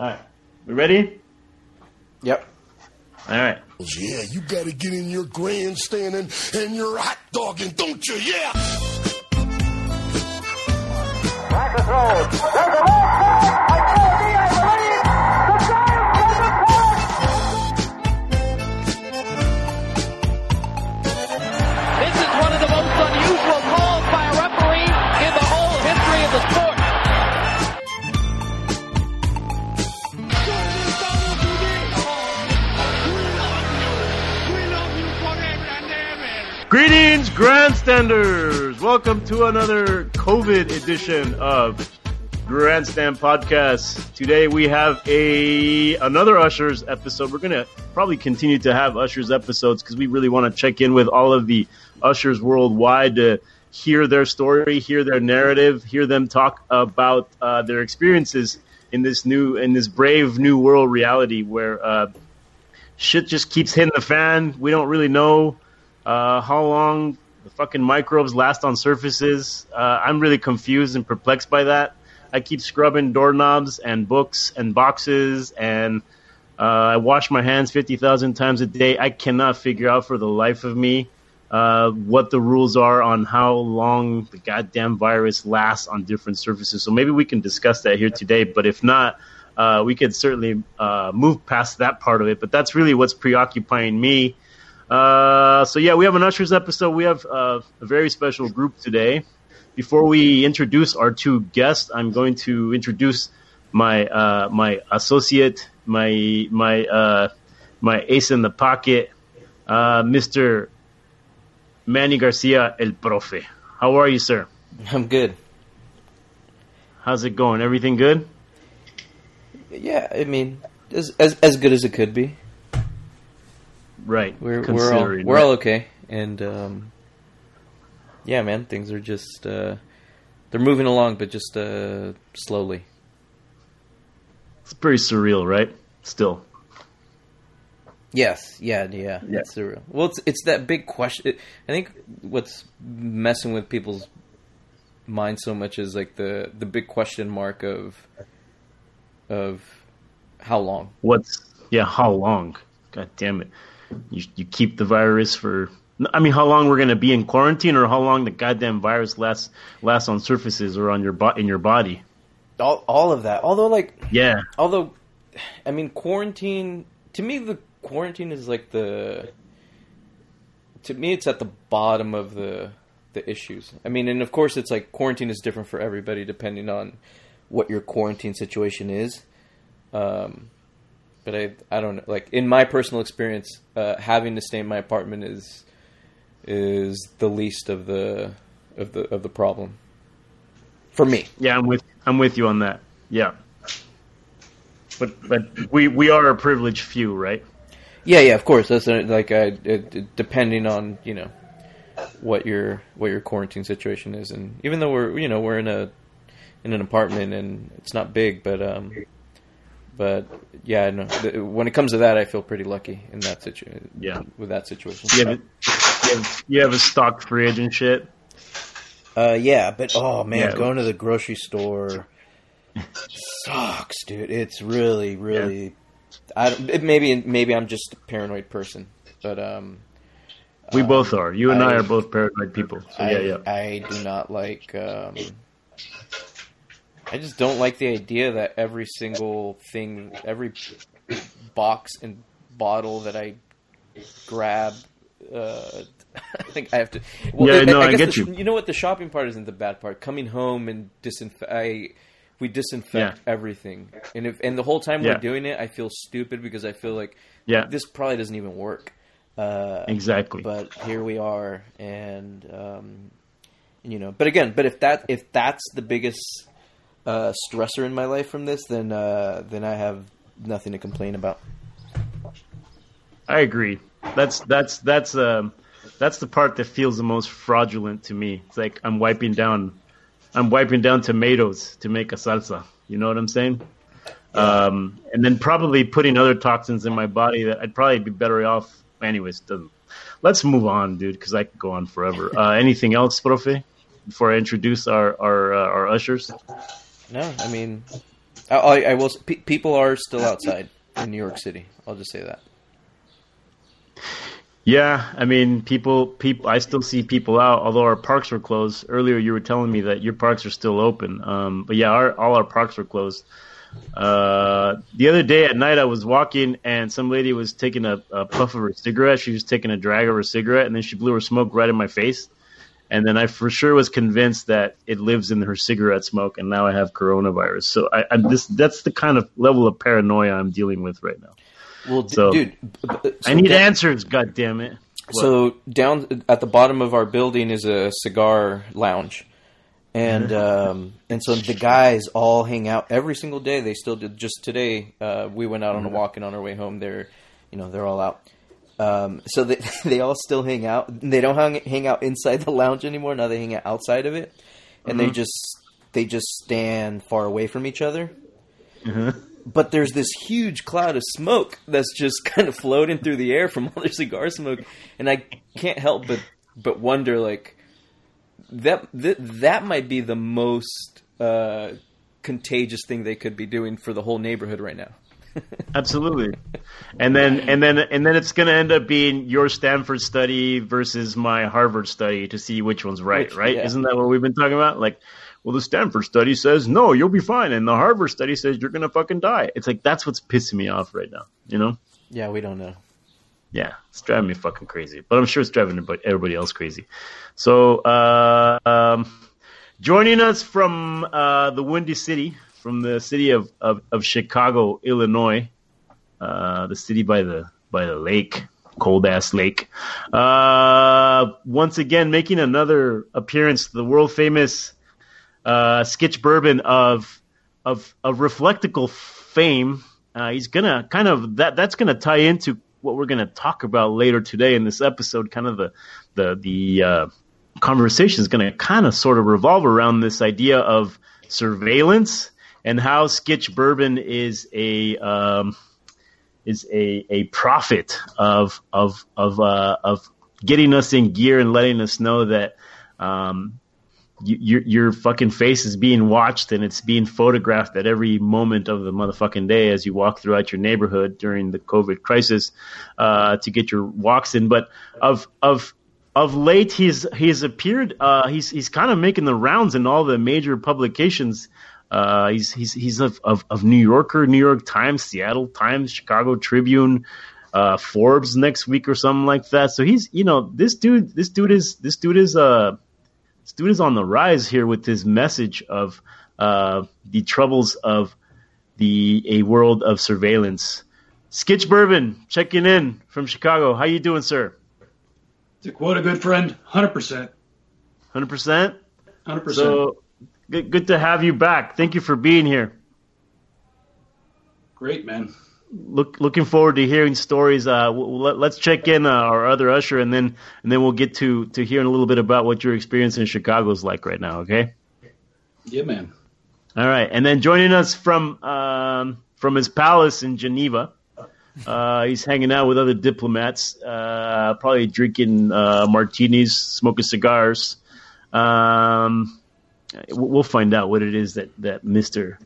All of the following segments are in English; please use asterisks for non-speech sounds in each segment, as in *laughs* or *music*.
All right. We ready? Yep. All right. Yeah, you gotta get in your grandstanding and your hot dogging, don't you? Yeah! Rackets roll. There's a left Greetings, grandstanders! Welcome to another COVID edition of Grandstand Podcast. Today we have a another Ushers episode. We're gonna probably continue to have Ushers episodes because we really want to check in with all of the Ushers worldwide to hear their story, hear their narrative, hear them talk about uh, their experiences in this new in this brave new world reality where uh, shit just keeps hitting the fan. We don't really know uh, how long the fucking microbes last on surfaces. Uh, I'm really confused and perplexed by that. I keep scrubbing doorknobs and books and boxes, and uh, I wash my hands 50,000 times a day. I cannot figure out for the life of me uh, what the rules are on how long the goddamn virus lasts on different surfaces. So maybe we can discuss that here today, but if not, uh, we could certainly uh, move past that part of it. But that's really what's preoccupying me. Uh, so yeah, we have an Ushers episode. We have uh, a very special group today. Before we introduce our two guests, I'm going to introduce my uh, my associate, my my uh, my ace in the pocket, uh, Mr. Manny Garcia, El Profe. How are you, sir? I'm good. How's it going? Everything good? Yeah, I mean, as as, as good as it could be. Right. We're we're all we're all okay, and um, yeah, man, things are just uh, they're moving along, but just uh, slowly. It's pretty surreal, right? Still. Yes, yeah, yeah, Yeah. it's surreal. Well, it's it's that big question. I think what's messing with people's mind so much is like the the big question mark of of how long. What's yeah? How long? God damn it! You you keep the virus for. I mean, how long we're gonna be in quarantine, or how long the goddamn virus lasts lasts on surfaces or on your bo- in your body? All all of that. Although, like, Yeah, although i mean quarantine to me the quarantine is like the to me it's at the bottom of the the issues i mean and of course it's like quarantine is different for everybody depending on what your quarantine situation is um but i i don't know like in my personal experience uh having to stay in my apartment is is the least of the of the of the problem for me yeah. I'm with I'm with you on that. Yeah. But but we we are a privileged few, right? Yeah, yeah, of course. That's uh, like uh, it, depending on you know what your what your quarantine situation is, and even though we're you know we're in a in an apartment and it's not big, but um, but yeah, I know th- when it comes to that, I feel pretty lucky in that situation. Yeah. with that situation. You have, a, you have, you have a stock fridge and shit. Uh, yeah, but oh man, Yeah. going to the grocery store sucks, dude. It's really, really. I don't- it, maybe maybe I'm just a paranoid person, but um, We both are. You and I, I- are both paranoid people. So I, yeah, yeah. I do not like. Um, I just don't like the idea that every single thing, every box and bottle that I grab, uh, *laughs* I think I have to. Yeah, no, I guess get the- you. You know what? The shopping part isn't the bad part. Coming home and disinfect. I we disinfect Yeah. everything, and if and the whole time Yeah. we're doing it, I feel stupid because I feel like Yeah. this probably doesn't even work. Uh, Exactly. but here we are and um, you know but again but if that if that's the biggest uh, stressor in my life from this then uh, then i have nothing to complain about I agree. That's that's that's um that's the part that feels the most fraudulent to me. It's like I'm wiping down I'm wiping down tomatoes to make a salsa. You know what I'm saying? Um, and then probably putting other toxins in my body that I'd probably be better off. Anyways, doesn't. Let's move on, dude, because I could go on forever. Uh, anything else, profe? Before I introduce our our uh, our ushers. No i mean I, I, I will. Pe- people are still outside in New York City. I'll just say that. Yeah, I mean, people, people. I still see people out, although our parks were closed. Earlier, you were telling me that your parks are still open. Um, but yeah, our, all our parks were closed. Uh, the other day at night, I was walking, and some lady was taking a, a puff of her cigarette. She was taking a drag of her cigarette, and then she blew her smoke right in my face. And then I for sure was convinced that it lives in her cigarette smoke, and now I have coronavirus. So I, I this that's the kind of level of paranoia I'm dealing with right now. Well, d- So- dude, so I need answers. God damn it! So down at the bottom of our building is a cigar lounge, and um, and so the guys all hang out every single day. They still did. Just today, uh, we went out on a walk, and on our way home, they're you know they're all out. Um, so they *laughs* they all still hang out. They don't hang hang out inside the lounge anymore. Now they hang out outside of it, and they just they just stand far away from each other. But there's this huge cloud of smoke that's just *laughs* kind of floating through the air from *laughs* all their cigar smoke, and I can't help but but wonder like that that that might be the most uh, contagious thing they could be doing for the whole neighborhood right now. *laughs* Absolutely. And then and then and then it's going to end up being your Stanford study versus my Harvard study to see which one's right, Which- right? yeah. Isn't that what we've been talking about? Like, well, the Stanford study says no, you'll be fine, and the Harvard study says you're going to fucking die. It's like that's what's pissing me off right now. You know? Yeah, we don't know. Yeah, it's driving me fucking crazy. But I'm sure it's driving everybody- everybody else crazy. So, uh, um, joining us from uh, the Windy City, from the city of, of, of Chicago, Illinois, uh, the city by the by the lake, cold ass lake. Uh, once again, making another appearance, the world famous uh, Skitch Bourbon of of of reflectical fame. Uh, he's gonna kind of that that's gonna tie into what we're gonna talk about later today in this episode. Kind of the the the uh, conversation is gonna kind of sort of revolve around this idea of surveillance and how Skitch Bourbon is a um, is a a prophet of of of uh, of getting us in gear and letting us know that um, your your fucking face is being watched and it's being photographed at every moment of the motherfucking day as you walk throughout your neighborhood during the COVID crisis uh, to get your walks in. But of of of late, he's he's appeared. Uh, he's he's kind of making the rounds in all the major publications. Uh, he's he's he's of, of of New Yorker, New York Times, Seattle Times, Chicago Tribune, uh, Forbes next week or something like that. So he's you know this dude this dude is this dude is uh this dude is on the rise here with his message of uh, the troubles of the a world of surveillance. Skitch Bourbon checking in from Chicago. How you doing, sir? To quote a good friend, 100%. Hundred percent. 100%. So good, good to have you back. Thank you for being here. Great, man. Look, looking forward to hearing stories. Uh, w- w- let, let's check in uh, our other usher, and then and then we'll get to to hearing a little bit about what your experience in Chicago is like right now. Okay. Yeah, man. All right, and then joining us from um, from his palace in Geneva, uh, he's hanging out with other diplomats, uh, probably drinking uh, martinis, smoking cigars. Um, we'll find out what it is that that Mister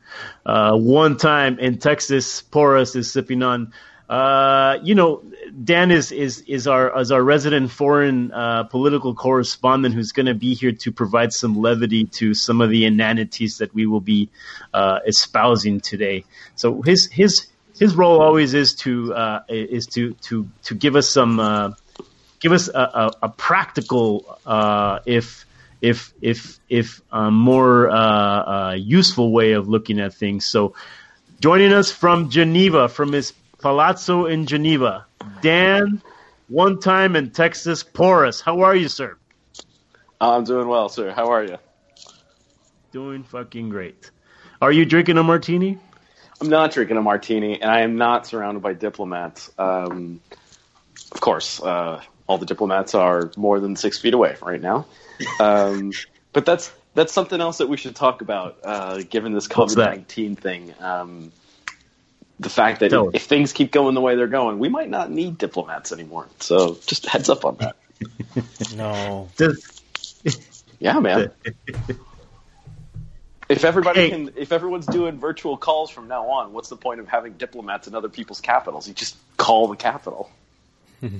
uh, one time in Texas Porus is sipping on. Uh, you know, Dan is is is our is our resident foreign uh, political correspondent who's going to be here to provide some levity to some of the inanities that we will be uh, espousing today. So his his his role always is to uh, is to to to give us some uh, give us a, a, a practical if if if if a more uh, uh, useful way of looking at things. So joining us from Geneva, from his palazzo in Geneva, Dan, one time in Texas, Porus. How are you, sir? I'm doing well, sir. How are you? Doing fucking great. Are you drinking a martini? I'm not drinking a martini, and I am not surrounded by diplomats. Um, of course, uh, all the diplomats are more than six feet away right now. Um, but that's that's something else that we should talk about, uh, given this COVID nineteen thing. Um, the fact that Tell us. if things keep going the way they're going, we might not need diplomats anymore. So just heads up on that. *laughs* No. Yeah, man. *laughs* If everybody Hey. can, if everyone's doing virtual calls from now on, what's the point of having diplomats in other people's capitals? You just call the capital. *laughs*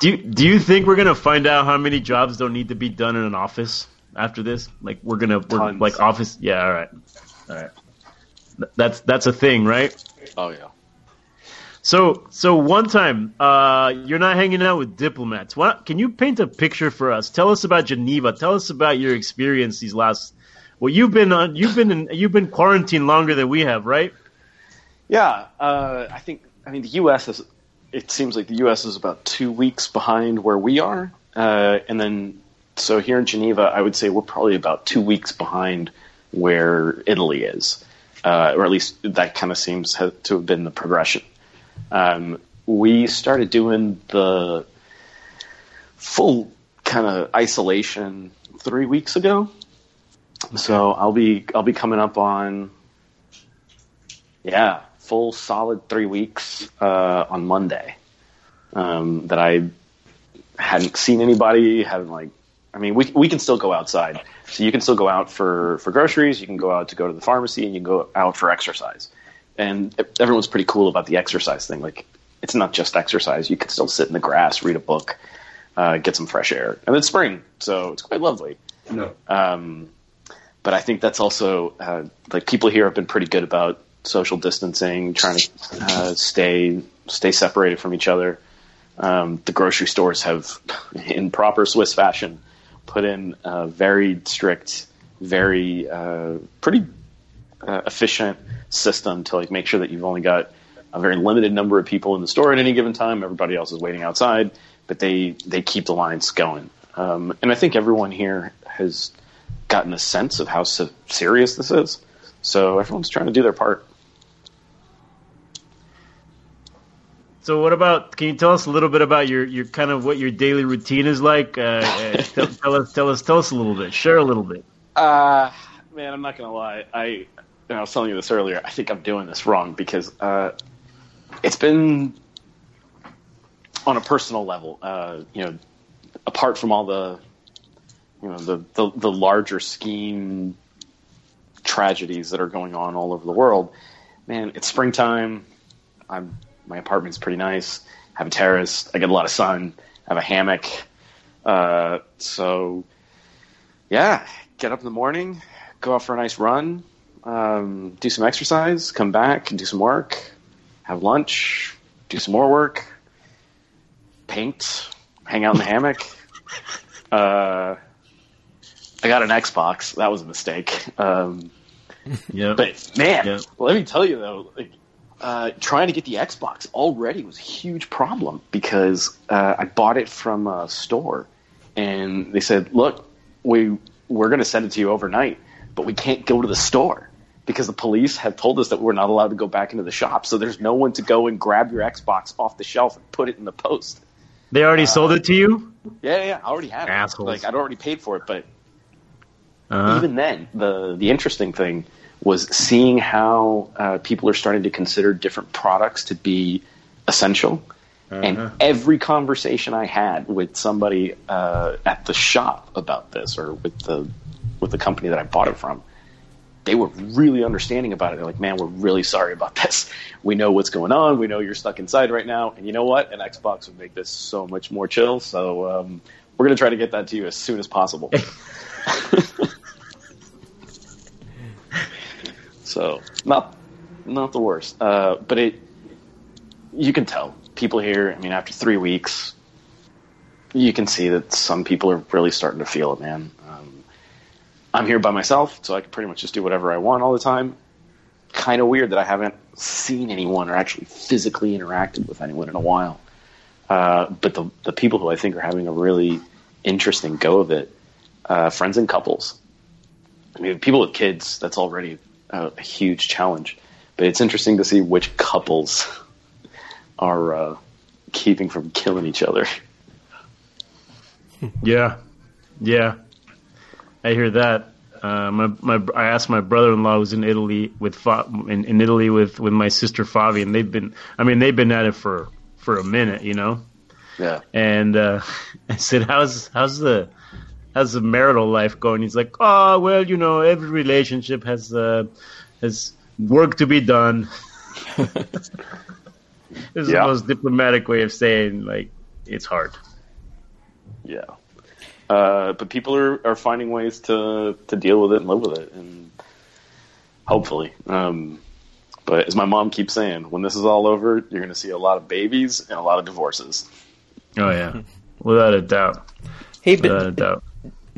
Do you, do you think we're gonna find out how many jobs don't need to be done in an office after this? Like we're gonna we're, like office. Yeah, all right, all right. Th- That's that's a thing, right? Oh yeah. So so one time, uh, you're not hanging out with diplomats. What can you paint a picture for us? Tell us about Geneva. Tell us about your experience these last. Well, you've been on. You've been in, you've been quarantined longer than we have, right? Yeah, uh, I think. I mean, the U.S. is. It seems like the U.S. is about two weeks behind where we are, uh, and then so here in Geneva, I would say we're probably about two weeks behind where Italy is, uh, or at least that kind of seems to have been the progression. Um, we started doing the full kind of isolation three weeks ago, so I'll be I'll be coming up on yeah, full solid three weeks uh, on Monday. Um, that I hadn't seen anybody, hadn't like. I mean, we we can still go outside, so you can still go out for for groceries. You can go out to go to the pharmacy, and you can go out for exercise. And everyone's pretty cool about the exercise thing. Like, it's not just exercise. You can still sit in the grass, read a book, uh, get some fresh air, and it's spring, so it's quite lovely. No. Um, but I think that's also uh, like people here have been pretty good about social distancing, trying to uh, stay stay separated from each other. Um, the grocery stores have, *laughs* in proper Swiss fashion, put in a very strict, very uh, pretty uh, efficient system to like make sure that you've only got a very limited number of people in the store at any given time. Everybody else is waiting outside, but they they keep the lines going. Um, and I think everyone here has gotten a sense of how se- serious this is. So everyone's trying to do their part. So what about? Can you tell us a little bit about your, your kind of what your daily routine is like? Uh, uh, tell, tell us, tell us, tell us a little bit. Share a little bit. Uh, man, I'm not gonna lie. I, I was telling you this earlier. I think I'm doing this wrong because uh, it's been on a personal level. Uh, you know, apart from all the, you know, the the, the larger scheme tragedies that are going on all over the world. Man, it's springtime. I'm my apartment's pretty nice. I have a terrace. I get a lot of sun. I have a hammock. Uh, so yeah, get up in the morning, go out for a nice run, um, do some exercise, come back, do some work, have lunch, do some more work, paint, hang out in the hammock. *laughs* Uh, I got an Xbox. That was a mistake. Um, Yeah. but man, Yeah. let me tell you though, like, uh, trying to get the Xbox already was a huge problem because uh, I bought it from a store, and they said, "Look, we we're going to send it to you overnight, but we can't go to the store." Because the police have told us that we're not allowed to go back into the shop, so there's no one to go and grab your Xbox off the shelf and put it in the post. They already sold it to you. Yeah, yeah, I already had it. Like I'd already paid for it, but Uh-huh. even then, the the interesting thing was seeing how uh, people are starting to consider different products to be essential. And every conversation I had with somebody uh, at the shop about this, or with the with the company that I bought it from, they were really understanding about it. They're like, "Man, we're really sorry about *laughs* this. We know what's going on. We know you're stuck inside right now, and you know what? An Xbox would make this so much more chill. So um, we're going to try to get that to you as soon as possible." *laughs* so not not the worst, uh, but it you can tell people here. I mean, after three weeks, you can see that some people are really starting to feel it, man. Um, I'm here by myself, so I can pretty much just do whatever I want all the time. Kind of weird that I haven't seen anyone or actually physically interacted with anyone in a while. Uh, but the the people who I think are having a really interesting go of it, uh, friends and couples. I mean, people with kids, that's already a, a huge challenge. But it's interesting to see which couples are uh, keeping from killing each other. *laughs* Yeah, yeah, I hear that. Uh, my my I asked my brother-in-law who's in Italy with Fa- in, in Italy with with my sister Favi, and they've been I mean they've been at it for for a minute, you know. Yeah. And uh, *laughs* I said, "How's how's the has a marital life going. He's like, oh well, you know, every relationship has uh, has work to be done. *laughs* this is the most diplomatic way of saying like it's hard. Yeah. Uh, but people are, are finding ways to, to deal with it and live with it, and hopefully. Um, but as my mom keeps saying, when this is all over, you're going to see a lot of babies and a lot of divorces. Oh yeah, without a doubt, Hey, without a doubt.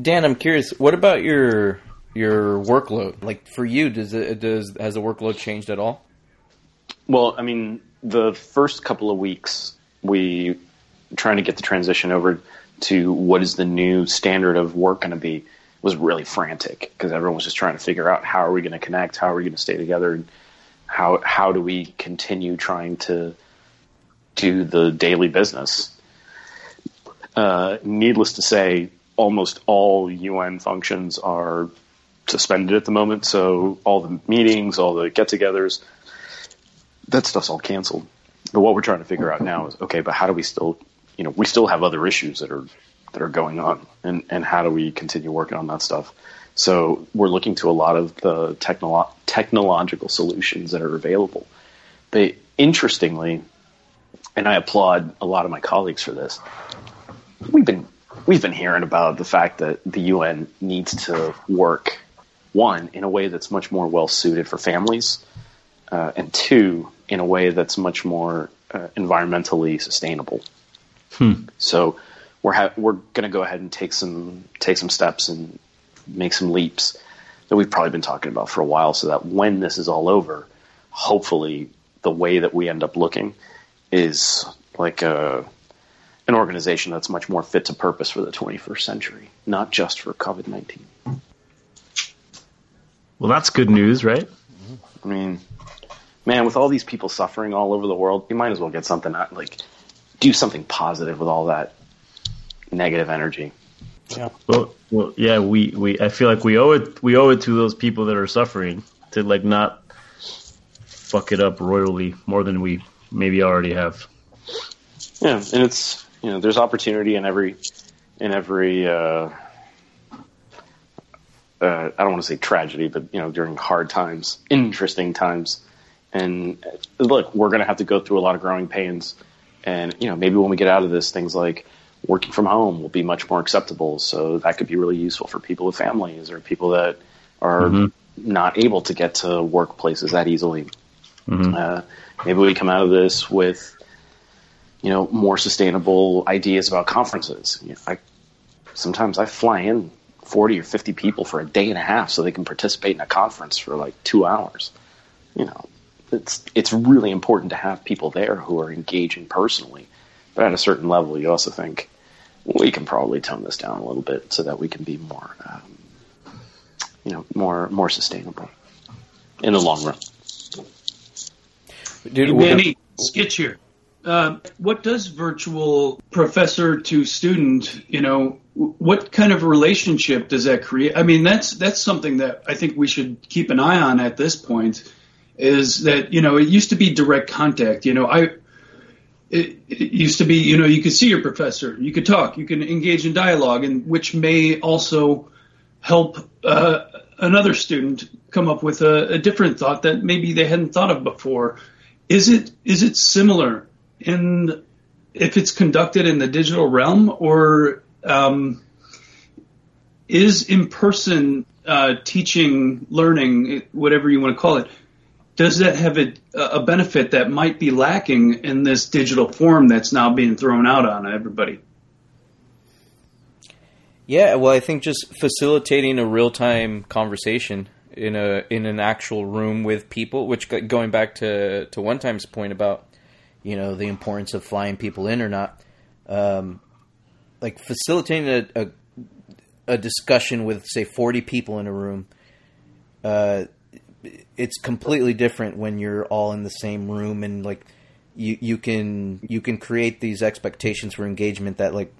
Dan, I'm curious. What about your your workload? Like for you, does it does has the workload changed at all? Well, I mean, the first couple of weeks, we trying to get the transition over to what is the new standard of work going to be was really frantic because everyone was just trying to figure out how are we going to connect, how are we going to stay together, and how how do we continue trying to do the daily business. Uh, needless to say, almost all UN functions are suspended at the moment. So all the meetings, all the get-togethers, that stuff's all canceled. But what we're trying to figure out now is okay, but how do we still, you know, we still have other issues that are that are going on, and and how do we continue working on that stuff? So we're looking to a lot of the technolo- technological solutions that are available. They interestingly, and I applaud a lot of my colleagues for this. We've been we've been hearing about the fact that the UN needs to work one in a way that's much more well suited for families uh, and two, in a way that's much more uh, environmentally sustainable. So we're ha- we're going to go ahead and take some take some steps and make some leaps that we've probably been talking about for a while, so that when this is all over, hopefully the way that we end up looking is like a an organization that's much more fit to purpose for the 21st century, not just for COVID 19. Well, that's good news, right? I mean, man, with all these people suffering all over the world, you might as well get something out, like do something positive with all that negative energy. Yeah. Well, well, yeah, we, we I feel like we owe it we owe it to those people that are suffering to like not fuck it up royally more than we maybe already have. Yeah, and it's you know, there's opportunity in every in every uh, uh, I don't want to say tragedy, but you know, during hard times, interesting times, and uh, look, we're going to have to go through a lot of growing pains, and you know, maybe when we get out of this, things like working from home will be much more acceptable. So that could be really useful for people with families or people that are not able to get to workplaces that easily. Uh, maybe we come out of this with you know more sustainable ideas about conferences. You know, I sometimes I fly in forty or fifty people for a day and a half so they can participate in a conference for like two hours. You know, it's it's really important to have people there who are engaging personally. But at a certain level, you also think we can probably tone this down a little bit so that we can be more, um, you know, more more sustainable in the long run. Dude, Hey, we're- Manny, Um, what does virtual professor to student, you know, what kind of relationship does that create? I mean, that's that's something that I think we should keep an eye on at this point. Is that you know it used to be direct contact. You know, I it, it used to be you know you could see your professor, you could talk, you can engage in dialogue, and which may also help uh, another student come up with a, a different thought that maybe they hadn't thought of before. Is it is it similar in if it's conducted in the digital realm, or um, is in person uh, teaching, learning, whatever you want to call it? Does that have a, a benefit that might be lacking in this digital form that's now being thrown out on everybody? Yeah, well, I think just facilitating a real time conversation in a in an actual room with people, which going back to to one time's point about you know the importance of flying people in or not, um, like facilitating a, a a discussion with say forty people in a room. Uh, it's completely different when you're all in the same room and like you you can you can create these expectations for engagement that like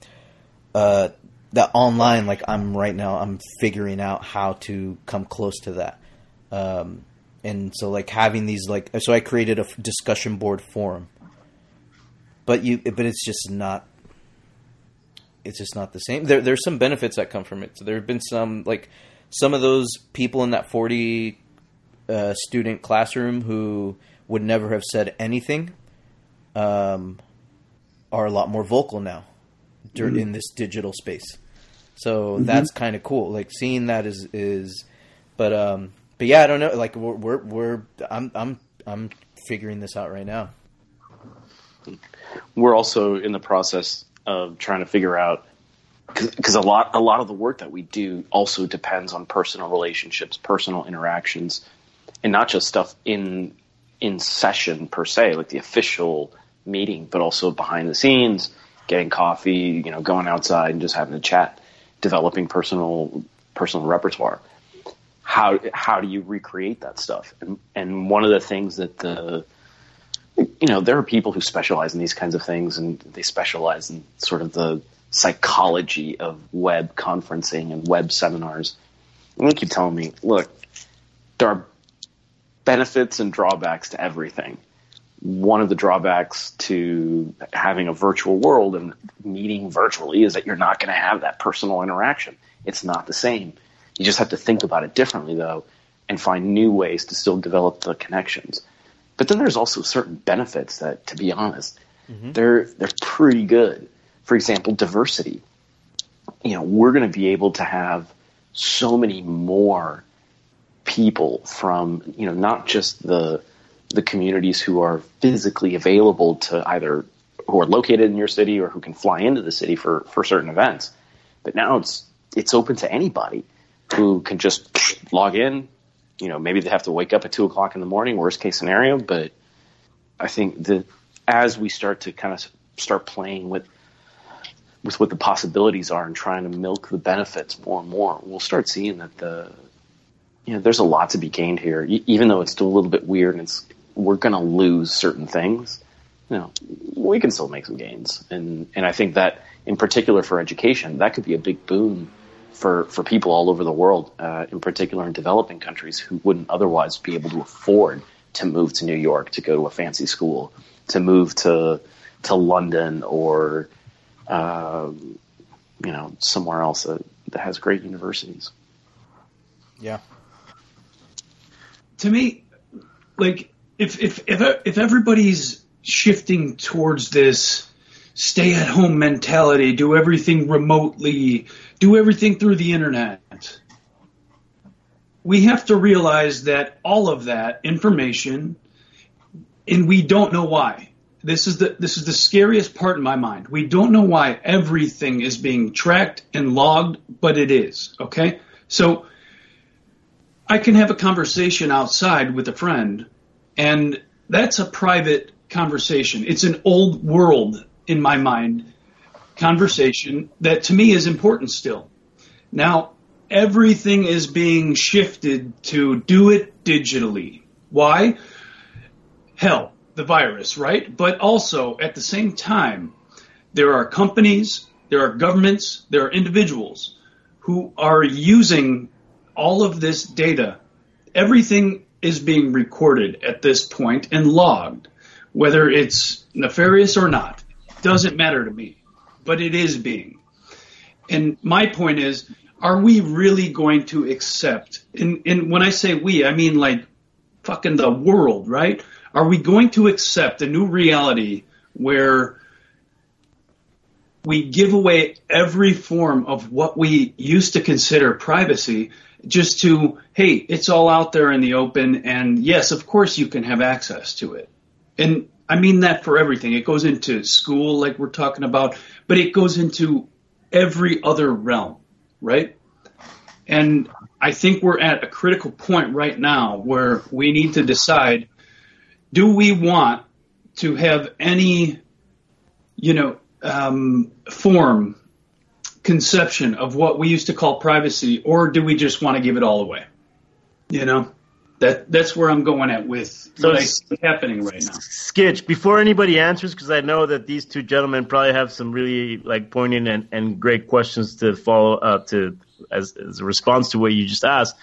uh that online like i'm right now i'm figuring out how to come close to that um and so like having these like so i created a discussion board forum but you but it's just not it's just not the same. There, there's some benefits that come from it. So there have been some like some of those people in that 40 uh, student classroom who would never have said anything um, are a lot more vocal now dur- in this digital space. So that's kind of cool. Like seeing that is is, but um, but yeah, I don't know. Like we're we're, we're I'm I'm I'm figuring this out right now. We're also in the process of trying to figure out because a lot a lot of the work that we do also depends on personal relationships, personal interactions, and not just stuff in in session per se, like the official meeting, but also behind the scenes, getting coffee, you know, going outside and just having a chat, developing personal personal repertoire. How how do you recreate that stuff? And and one of the things that the you know, there are people who specialize in these kinds of things and they specialize in sort of the psychology of web conferencing and web seminars. And they keep telling me, look, there are benefits and drawbacks to everything. One of the drawbacks to having a virtual world and meeting virtually is that you're not going to have that personal interaction. It's not the same. You just have to think about it differently, though, and find new ways to still develop the connections. But then there's also certain benefits that, to be honest, mm-hmm. they're they're pretty good. For example, diversity. You know, we're going to be able to have so many more people from you know not just the the communities who are physically available to either who are located in your city or who can fly into the city for for certain events, but now it's it's open to anybody who can just log in. You know, maybe they have to wake up at two o'clock in the morning, worst case scenario. But I think that as we start to kind of start playing with with what the possibilities are and trying to milk the benefits more and more, we'll start seeing that the you know there's a lot to be gained here. Even though it's still a little bit weird and it's we're going to lose certain things, you know, we can still make some gains. And and I think that in particular for education, that could be a big boon for for people all over the world, uh, in particular in developing countries who wouldn't otherwise be able to afford to move to New York to go to a fancy school, to move to to London or um, you know somewhere else that, that has great universities. Yeah. to me, like if if if if everybody's shifting towards this stay at home mentality, do everything remotely, do everything through the internet. We have to realize that all of that information and we don't know why. This is the this is the scariest part in my mind. We don't know why everything is being tracked and logged, but it is. Okay? So I can have a conversation outside with a friend, and that's a private conversation. It's an old world in my mind conversation that to me is important still. Now, everything is being shifted to do it digitally. Why? Hell, the virus, right? But also at the same time, there are companies, there are governments, there are individuals who are using all of this data. Everything is being recorded at this point and logged, whether it's nefarious or not. Doesn't matter to me, but it is being. And my point is, are we really going to accept, and, and when I say we, I mean like fucking the world, right? Are we going to accept a new reality where we give away every form of what we used to consider privacy just to, hey, it's all out there in the open, and yes, of course you can have access to it. And I mean that for everything. It goes into school, like we're talking about, but it goes into every other realm, right? And I think we're at a critical point right now where we need to decide do we want to have any, you know, um, form, conception of what we used to call privacy, or do we just want to give it all away? You know, that that's where I'm going at with So what I see happening right now. Skitch, before anybody answers, because I know that these two gentlemen probably have some really like poignant and, and great questions to follow up to as, as a response to what you just asked.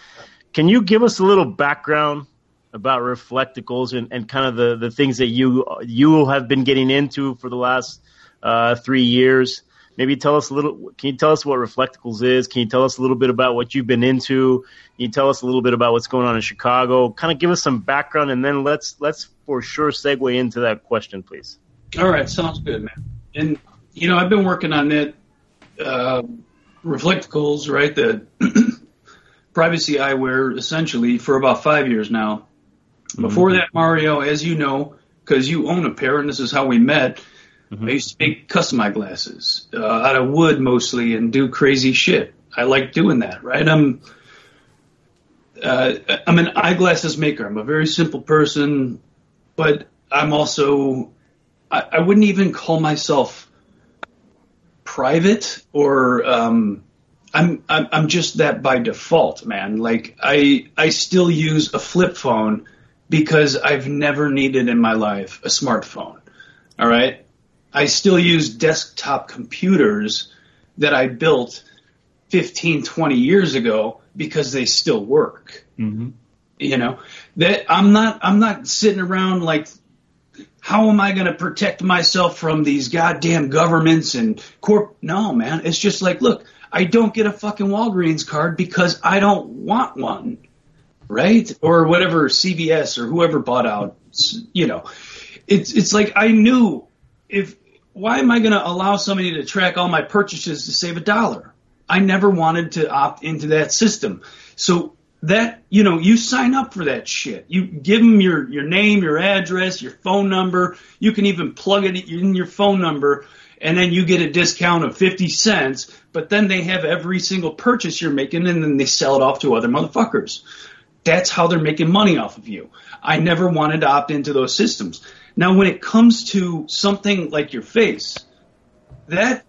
Can you give us a little background about Reflectacles and, and kind of the, the things that you you have been getting into for the last uh, three years? Maybe tell us a little. Can you tell us what Reflectacles is? Can you tell us a little bit about what you've been into? Can you tell us a little bit about what's going on in Chicago? Kind of give us some background, and then let's let's for sure segue into that question, please. All right, sounds good, man. And you know, I've been working on that uh, reflectacles, right? The *clears throat* privacy eyewear, essentially, for about five years now. Before that, Mario, as you know, because you own a pair, and this is how we met. I used to make custom eyeglasses uh, out of wood mostly, and do crazy shit. I like doing that, right? I'm uh, I'm an eyeglasses maker. I'm a very simple person, but I'm also I, I wouldn't even call myself private or um, I'm, I'm I'm just that by default, man. Like I I still use a flip phone because I've never needed in my life a smartphone. All right? I still use desktop computers that I built 15, 20 years ago because they still work. Mm-hmm. You know, that I'm not I'm not sitting around like how am I going to protect myself from these goddamn governments and corp? No, man. It's just like, look, I don't get a fucking Walgreens card because I don't want one, right? Or whatever CVS or whoever bought out, you know. It's it's like I knew if why am I going to allow somebody to track all my purchases to save a dollar? I never wanted to opt into that system. So that you know you sign up for that shit. You give them your your name your address your phone number. You can even plug it in your phone number and then you get a discount of 50 cents but then they have every single purchase you're making and then they sell it off to other motherfuckers. That's how they're making money off of you. I never wanted to opt into those systems now when it comes to something like your face that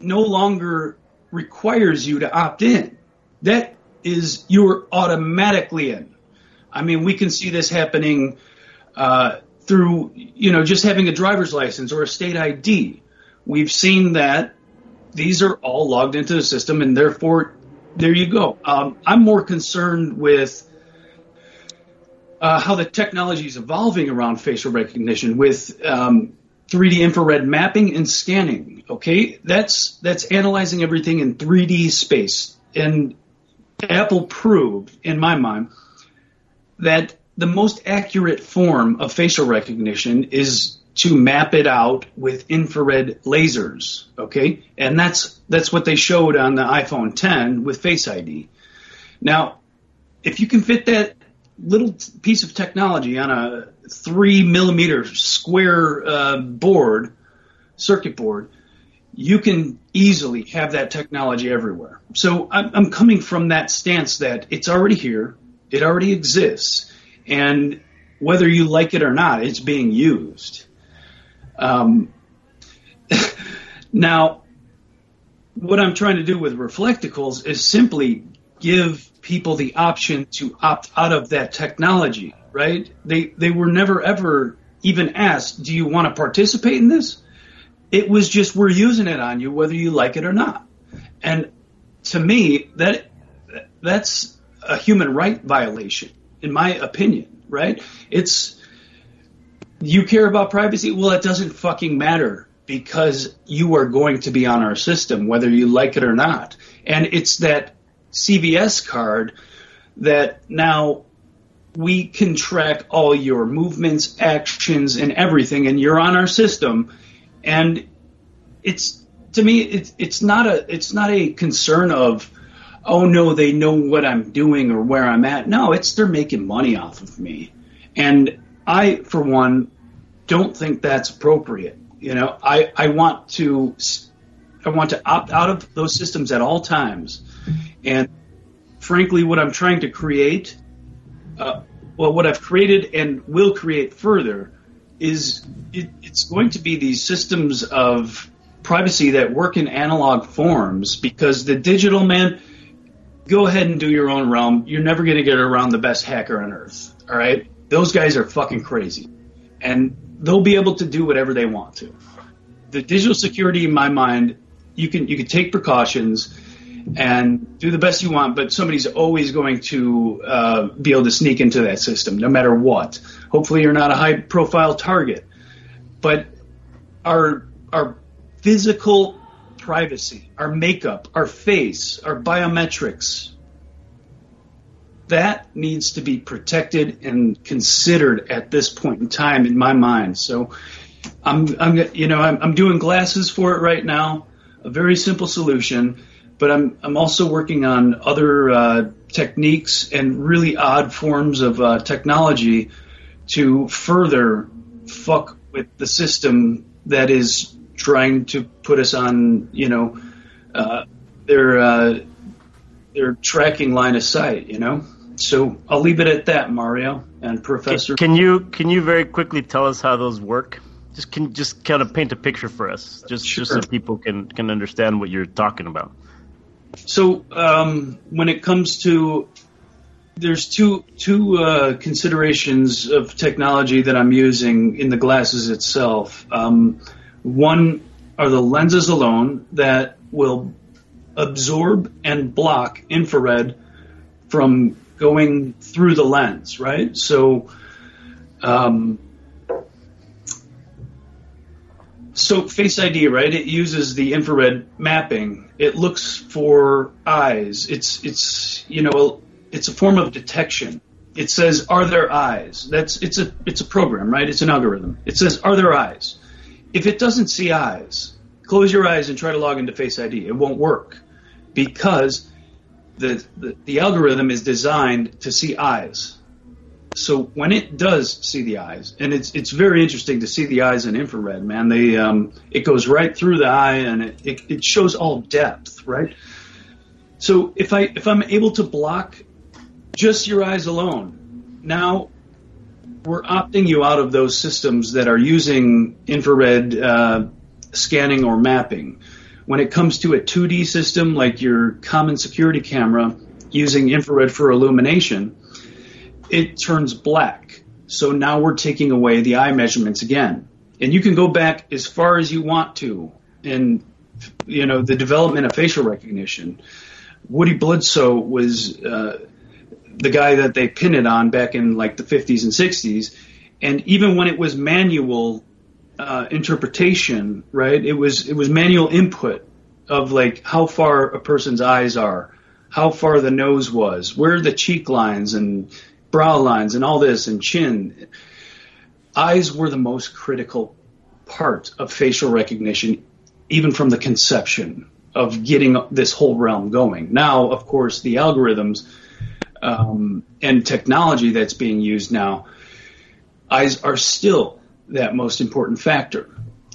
no longer requires you to opt in that is you're automatically in. I mean, we can see this happening uh, through, you know, just having a driver's license or a state ID. We've seen that these are all logged into the system, and therefore, there you go. Um, I'm more concerned with uh, how the technology is evolving around facial recognition with um, 3D infrared mapping and scanning. Okay, that's that's analyzing everything in 3D space, and Apple proved, in my mind, that the most accurate form of facial recognition is to map it out with infrared lasers. Okay, and that's that's what they showed on the iPhone 10 with Face ID. Now, if you can fit that little piece of technology on a three millimeter square uh, board, circuit board, you can easily have that technology everywhere. So I'm, I'm coming from that stance that it's already here, it already exists, and whether you like it or not, it's being used. Um, *laughs* now, what I'm trying to do with Reflectacles is simply give people the option to opt out of that technology, right? They they were never ever even asked, "Do you want to participate in this?" It was just we're using it on you whether you like it or not. And to me, that that's a human right violation, in my opinion, right? It's you care about privacy? Well, it doesn't fucking matter because you are going to be on our system whether you like it or not. And it's that CVS card that now we can track all your movements, actions, and everything, and you're on our system. And it's to me, it's it's not a it's not a concern of, oh no, they know what I'm doing or where I'm at. No, it's they're making money off of me, and I, for one, don't think that's appropriate. You know, I I want to I want to opt out of those systems at all times, and frankly, what I'm trying to create, uh, well, what I've created and will create further, is it, it's going to be these systems of privacy that work in analog forms because the digital man, go ahead and do your own realm. You're never going to get around the best hacker on earth. All right, those guys are fucking crazy, and they'll be able to do whatever they want to. The digital security, in my mind, you can you can take precautions and do the best you want, but somebody's always going to uh, be able to sneak into that system, no matter what. Hopefully, you're not a high profile target, but our our physical privacy, our makeup, our face, our biometrics. That needs to be protected and considered at this point in time in my mind. So I'm, I'm you know, I'm, I'm doing glasses for it right now, a very simple solution, but I'm, I'm also working on other uh, techniques and really odd forms of uh, technology to further fuck with the system that is trying to put us on, you know, uh, their uh, their tracking line of sight. You know, so I'll leave it at that, Mario and Professor. Can you can you very quickly tell us how those work? Just can just kind of paint a picture for us, just just so people can can understand what you're talking about. So um, when it comes to there's two two uh, considerations of technology that I'm using in the glasses itself. Um, one are the lenses alone that will absorb and block infrared from going through the lens, right? So um, So Face ID, right? It uses the infrared mapping. It looks for eyes. It's it's you know it's a form of detection. It says, "Are there eyes?" That's it's a it's a program, right? It's an algorithm. It says, "Are there eyes?" If it doesn't see eyes, close your eyes and try to log into Face ID. It won't work because the the, the algorithm is designed to see eyes. So when it does see the eyes, and it's it's very interesting to see the eyes in infrared, man. They um, it goes right through the eye, and it, it, it shows all depth, right? So if I if I'm able to block just your eyes alone, now we're opting you out of those systems that are using infrared uh, scanning or mapping. When it comes to a 2D system like your common security camera using infrared for illumination, it turns black. So now we're taking away the eye measurements again. And you can go back as far as you want to in you know the development of facial recognition. Woody Bledsoe was uh, the guy that they pinned it on back in like the 50s and 60s. And even when it was manual uh, interpretation, right? It was it was manual input of like how far a person's eyes are, how far the nose was, where the cheek lines and brow lines and all this and chin. Eyes were the most critical part of facial recognition, even from the conception of getting this whole realm going. Now, of course, the algorithms um, and technology that's being used now, eyes are still that most important factor.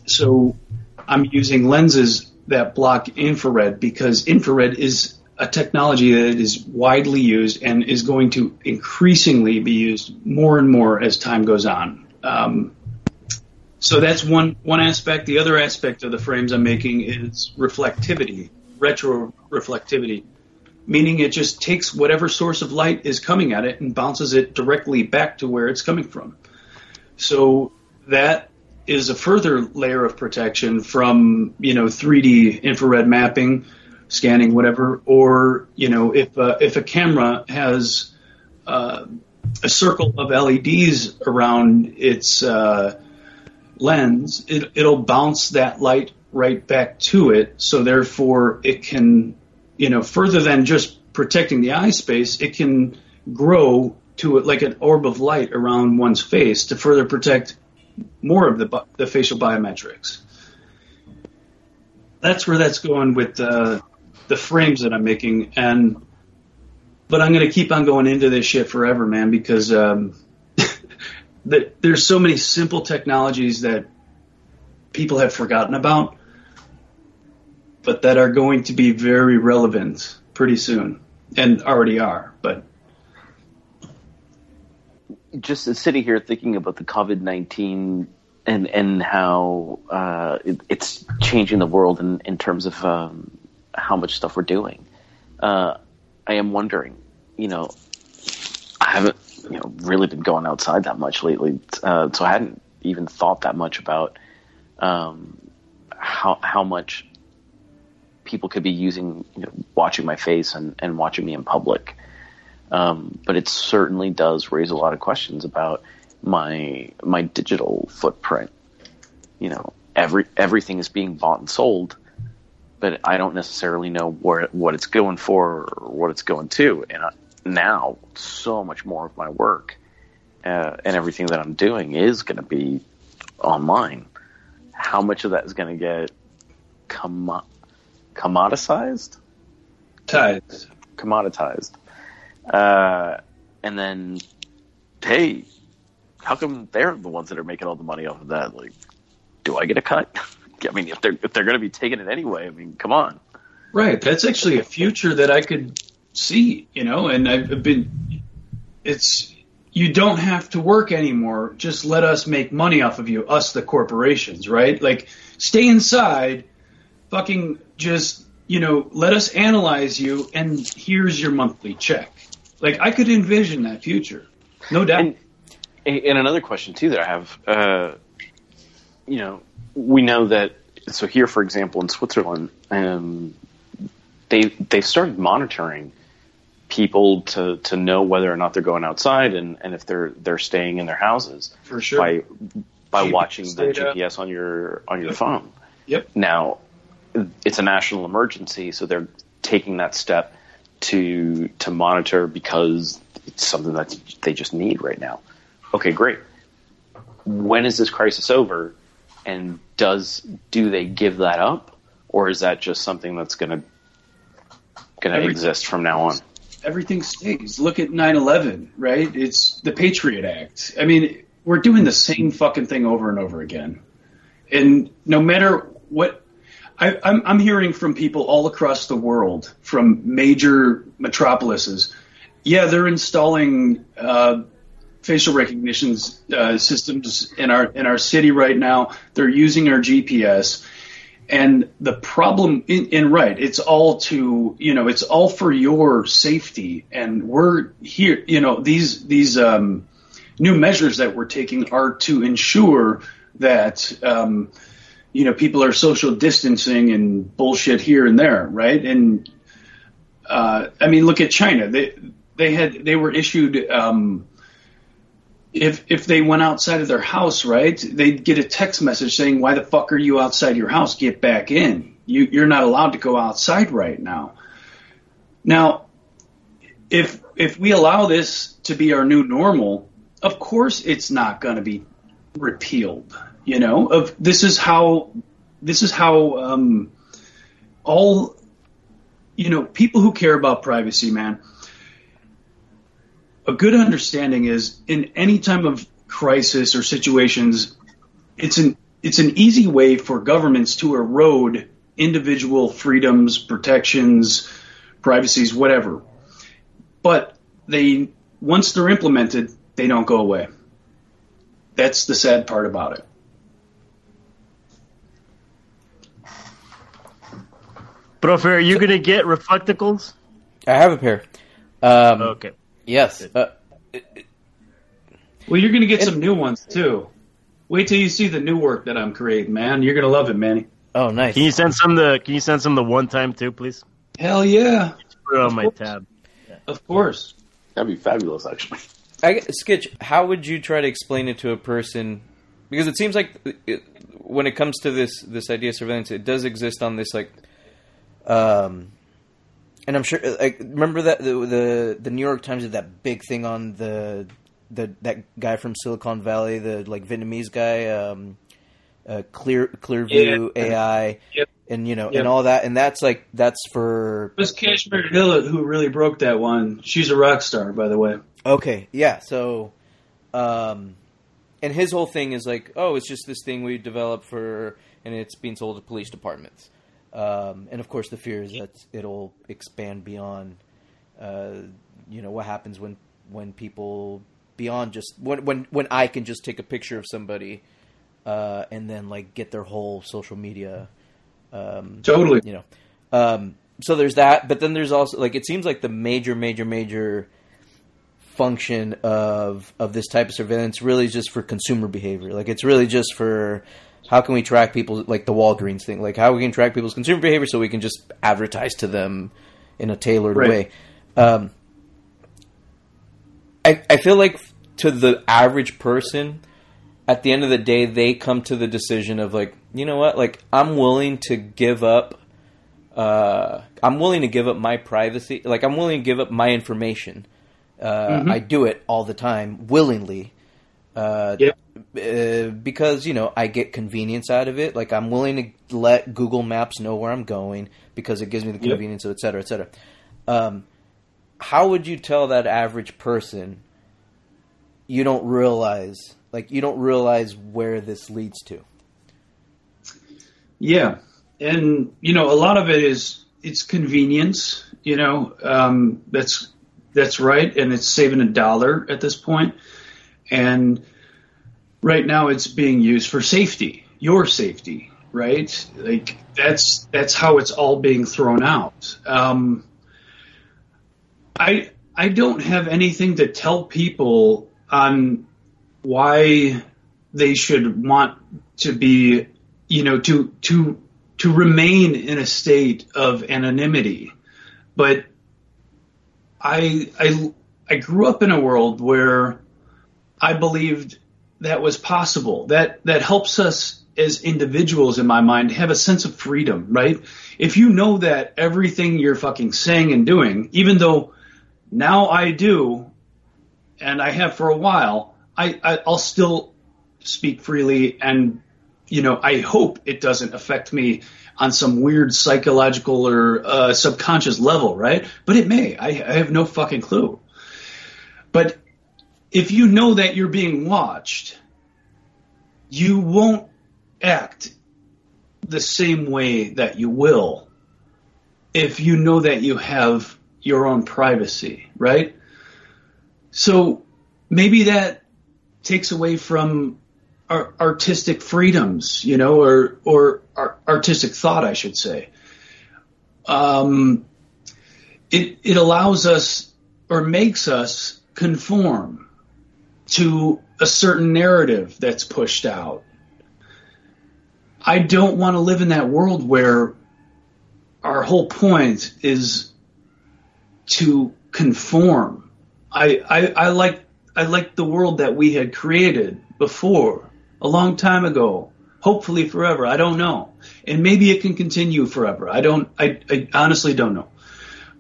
So I'm using lenses that block infrared because infrared is a technology that is widely used and is going to increasingly be used more and more as time goes on. Um, so that's one one aspect. The other aspect of the frames I'm making is reflectivity, retro reflectivity, meaning it just takes whatever source of light is coming at it and bounces it directly back to where it's coming from. So that is a further layer of protection from you know 3D infrared mapping, scanning, whatever, or you know if uh, if a camera has uh, a circle of LEDs around its uh, lens, it, it'll bounce that light right back to it. So therefore, it can, you know, further than just protecting the eye space, it can grow to it like an orb of light around one's face to further protect more of the the facial biometrics. That's where that's going with the the frames that I'm making, and but I'm going to keep on going into this shit forever, man, because um, *laughs* that there's so many simple technologies that people have forgotten about, but that are going to be very relevant pretty soon, and already are. But just sitting here thinking about the COVID nineteen and and how uh, it, it's changing the world in in terms of um, how much stuff we're doing. Uh, I am wondering, you know, I haven't you know really been going outside that much lately, uh, so I hadn't even thought that much about um, how how much people could be using you know, watching my face and, and watching me in public. Um, but it certainly does raise a lot of questions about my my digital footprint. You know, every everything is being bought and sold but I don't necessarily know where what it's going for or what it's going to. And I, now, so much more of my work uh, and everything that I'm doing is going to be online. How much of that is going to get commo- commoditized? Ties. Commoditized. Uh, and then, hey, how come they're the ones that are making all the money off of that? Like, do I get a cut? *laughs* I mean, if they're if they're going to be taking it anyway, I mean, come on. Right. That's actually a future that I could see, you know, and I've been, it's, you don't have to work anymore. Just let us make money off of you, us, the corporations, right? Like, stay inside, fucking just, you know, let us analyze you, and here's your monthly check. Like, I could envision that future. No doubt. And, and another question too that I have, uh, you know, we know that. So here, for example, in Switzerland, um, they they started monitoring people to to know whether or not they're going outside and, and if they're they're staying in their houses For sure. by by GPS watching the data. GPS on your on your Yep. phone. Yep. Now, it's a national emergency, so they're taking that step to to monitor because it's something that they just need right now. Okay, great. When is this crisis over, and does do they give that up, or is that just something that's going to going to exist from now on? everything stays. Look at 9/11, right? It's the Patriot Act. I mean, we're doing the same fucking thing over and over again. And no matter what, I, I'm, I'm hearing from people all across the world, from major metropolises. Yeah, they're installing uh, facial recognition uh, systems in our in our city right now. They're using our GPS. And the problem, in, in right, it's all to, you know, it's all for your safety. And we're here, you know, these, these, um, new measures that we're taking are to ensure that, um, you know, people are social distancing and bullshit here and there, right? And, uh, I mean, look at China. They, they had, they were issued, um, if if they went outside of their house, right, they'd get a text message saying, "Why the fuck are you outside your house? Get back in. You, you're not allowed to go outside right now." Now, if if we allow this to be our new normal, of course it's not going to be repealed. You know, of this is how this is how um, all you know people who care about privacy, man a good understanding is in any time of crisis or situations, it's an it's an easy way for governments to erode individual freedoms, protections, privacies, whatever. But they once they're implemented, they don't go away. That's the sad part about it. Profe, are you gonna get reflectacles? I have a pair. Um, Okay. Yes. Uh, Well, you're going to get some new ones too. Wait till you see the new work that I'm creating, man. You're going to love it, Manny. oh, nice. Can you send some the Can you send some the one time too, please? Hell yeah. Put it on my course. tab. Of course. That'd be fabulous, actually. I, Skitch, how would you try to explain it to a person? Because it seems like it, when it comes to this this idea of surveillance, it does exist on this like, um, and I'm sure like remember that the the, the New York Times did that big thing on the the that guy from Silicon Valley, the like Vietnamese guy, um, uh, Clear Clearview Yeah. AI, Yep. and you know Yep. and all that, and that's like that's for It was Kashmir Hill who really broke that one. She's a rock star, by the way. Okay, yeah. So, um, and his whole thing is like, oh, it's just this thing we developed for, and it's being sold to police departments. Um, and of course, the fear is that it'll expand beyond, uh, you know, what happens when when people beyond just when when when I can just take a picture of somebody, uh, and then like get their whole social media um, Totally. you know. Um, so there's that but then there's also like it seems like the major major major function of of this type of surveillance really is just for consumer behavior. Like it's really just for how can we track people like the Walgreens thing like how we can track people's consumer behavior so we can just advertise to them in a tailored Right. way um, I, I feel like to the average person at the end of the day they come to the decision of like you know what like i'm willing to give up uh, I'm willing to give up my privacy. Like I'm willing to give up my information. Uh, I do it all the time willingly. Uh, Yep. Uh, because you know I get convenience out of it. Like I'm willing to let Google Maps know where I'm going because it gives me the Yep. convenience of et cetera, et cetera. Um, how would you tell that average person you don't realize, like you don't realize where this leads to? Yeah, and you know, a lot of it is it's convenience. You know, um, that's that's right, and it's saving a dollar at this point. And right now, it's being used for safety, your safety, right? Like that's that's how it's all being thrown out. Um, I I don't have anything to tell people on why they should want to be you know to to to remain in a state of anonymity but i i i grew up in a world where i believed that was possible that that helps us as individuals in my mind have a sense of freedom right? If you know that everything you're fucking saying and doing even though now i do and i have for a while i, I i'll still speak freely and you know i hope it doesn't affect me on some weird psychological or uh, subconscious level right? But it may. I, I have no fucking clue. But if you know that you're being watched you won't act the same way that you will if you know that you have your own privacy right so maybe that takes away from ar- artistic freedoms, you know, or or ar- artistic thought, I should say. Um, it it allows us or makes us conform to a certain narrative that's pushed out. I don't want to live in that world where our whole point is to conform. I, I, I like I like the world that we had created before, a long time ago. Hopefully forever. I don't know. And maybe it can continue forever. I don't I, I honestly don't know.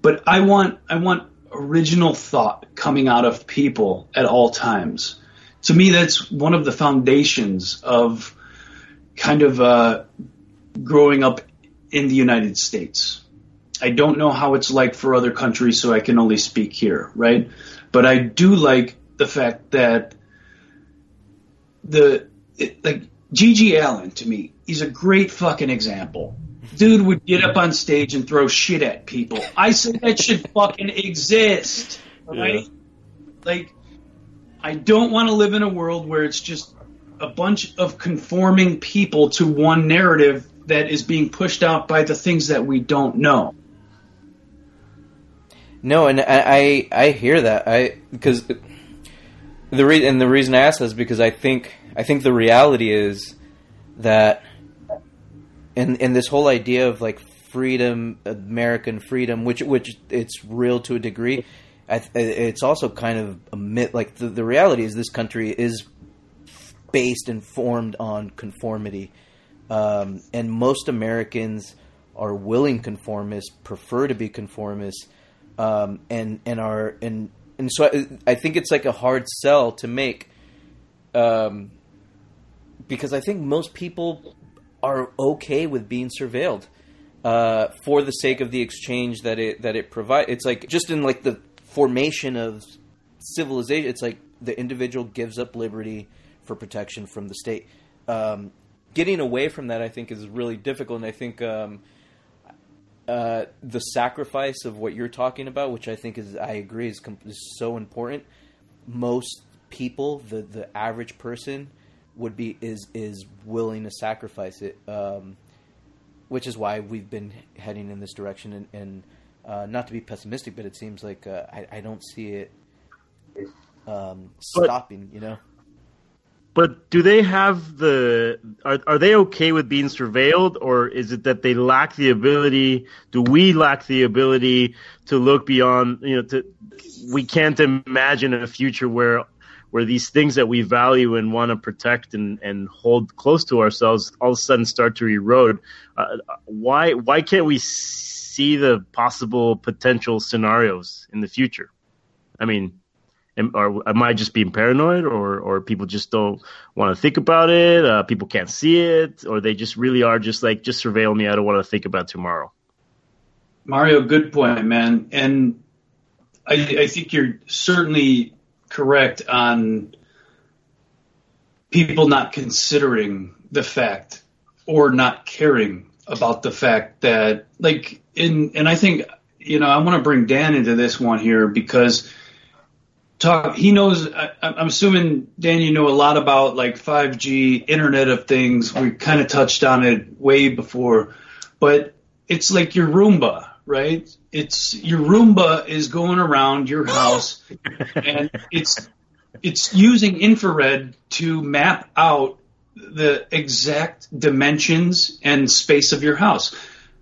But I want I want original thought coming out of people at all times. To me that's one of the foundations of kind of uh, growing up in the United States. I don't know how it's like for other countries, so I can only speak here, right? But I do like the fact that the it, like GG Allin to me, he's a great fucking example. Dude would get up on stage and throw shit at people. I said that should fucking exist, right? Like, I don't want to live in a world where it's just a bunch of conforming people to one narrative that is being pushed out by the things that we don't know. No, and I I, I hear that I because the re- and the reason I ask is because I think I think the reality is that and and this whole idea of like freedom, American freedom, which which it's real to a degree. It's also kind of a myth. Like the, the reality is, this country is based and formed on conformity, um, and most Americans are willing conformists, prefer to be conformists, um, and and are and and so I, I think it's like a hard sell to make, um, because I think most people are okay with being surveilled uh, for the sake of the exchange that it that it provides. It's like just in like the formation of civilization. It's like the individual gives up liberty for protection from the state. Um, getting away from that, I think, is really difficult, and I think. Um, uh, the sacrifice of what you're talking about, which I think is, I agree, is, com- is so important. Most people, the the average person, would be is is willing to sacrifice it, um, which is why we've been heading in this direction. And, and uh, not to be pessimistic, but it seems like uh, I, I don't see it um, But- stopping. You know. But do they have the are are they okay with being surveilled or is it that they lack the ability do we lack the ability to look beyond you know to we can't imagine a future where where these things that we value and want to protect and, and hold close to ourselves all of a sudden start to erode. Uh, why why can't we see the possible potential scenarios in the future? I mean, am, or am I just being paranoid, or or people just don't want to think about it? Uh, people can't see it, or they just really are just like just surveil me. I don't want to think about tomorrow. Mario, good point, man. And I, I think you're certainly correct on people not considering the fact or not caring about the fact that, like, in and I think you know I want to bring Dan into this one here because talk he knows I, i'm assuming dan you know a lot about like 5g internet of things. We kind of touched on it way before but it's like your roomba right it's your roomba is going around your house *laughs* and it's it's using infrared to map out the exact dimensions and space of your house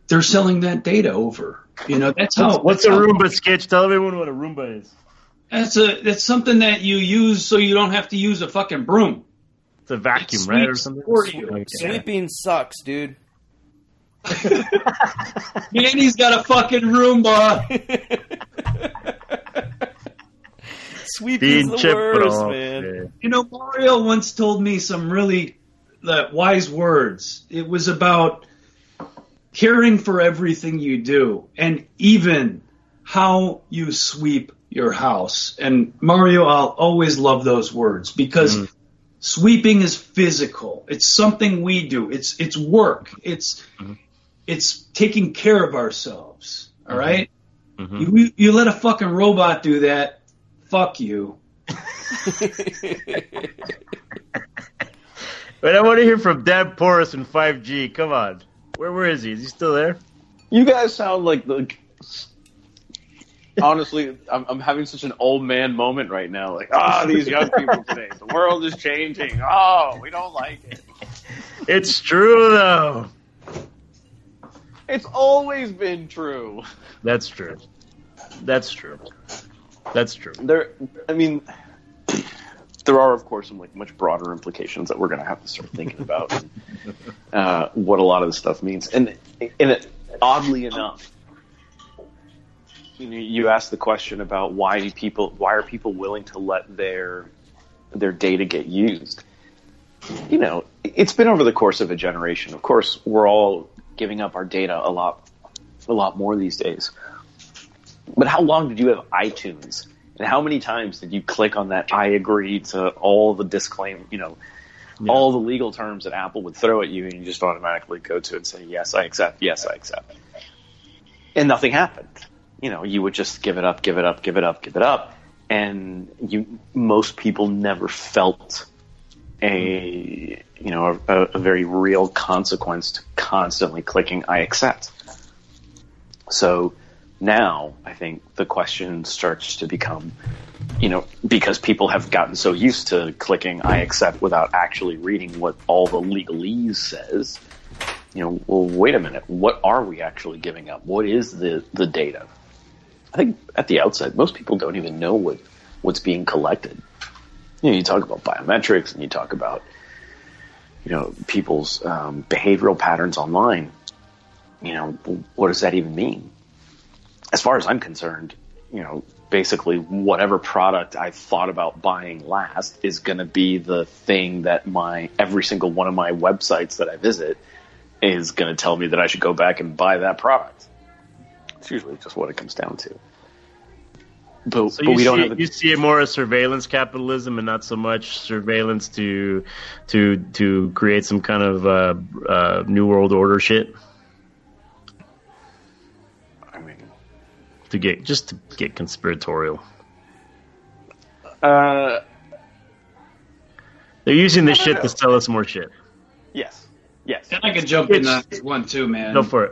they're selling that data over you know that's how What's a that's how- Roomba sketch? Tell everyone what a Roomba is. that's a that's something that you use so you don't have to use a fucking broom. It's a vacuum, It right, or something? for you. Okay. Sweeping sucks, dude. *laughs* Manny's got a fucking Roomba. Sweeping's the Pinche worst, profe. man. You know, Mario once told me some really uh, wise words. It was about caring for everything you do, and even how you sweep your house. And Mario, I'll always love those words because sweeping is physical. It's something we do. It's it's work. It's it's taking care of ourselves. All right? You, you let a fucking robot do that. Fuck you. *laughs* But I want to hear from Dan Porus and 5G. Come on. Where where is he? Is he still there? You guys sound like the. Honestly, I'm, I'm having such an old man moment right now. Like, ah, *laughs* these young people today. The world is changing. Oh, we don't like it. It's true though. It's always been true. That's true. That's true. That's true. There, I mean, *clears throat* there are of course some like much broader implications that we're going to have to start thinking about and, *laughs* uh, what a lot of this stuff means. And and it, oddly enough, you know, you asked the question about why do people why are people willing to let their their data get used? You know, it's been over the course of a generation. Of course, we're all giving up our data a lot a lot more these days. But how long did you have iTunes? And how many times did you click on that I agree to all the disclaim, you know, all the legal terms that Apple would throw at you and you just automatically go to it and say, yes, I accept, yes, I accept. And nothing happened. You know, you would just give it up, give it up, give it up, give it up. And you, most people never felt a, you know, a, a very real consequence to constantly clicking I accept. So now I think the question starts to become, you know, because people have gotten so used to clicking I accept without actually reading what all the legalese says. You know, well, wait a minute. What are we actually giving up? What is the, the data? I think at the outset, most people don't even know what, what's being collected. You know, you talk about biometrics and you talk about, you know, people's um, behavioral patterns online. You know, what does that even mean? as far as I'm concerned, you know, basically whatever product I thought about buying last is going to be the thing that my every single one of my websites that I visit is going to tell me that I should go back and buy that product. It's usually just what it comes down to. But, So but you, we don't see, have it- you see it more as surveillance capitalism and not so much surveillance to to to create some kind of uh, uh, new world order shit I mean, to get just to get conspiratorial. uh, They're using this shit to sell us more shit. yes, yes. And I could jump in on this one too, man. Go for it.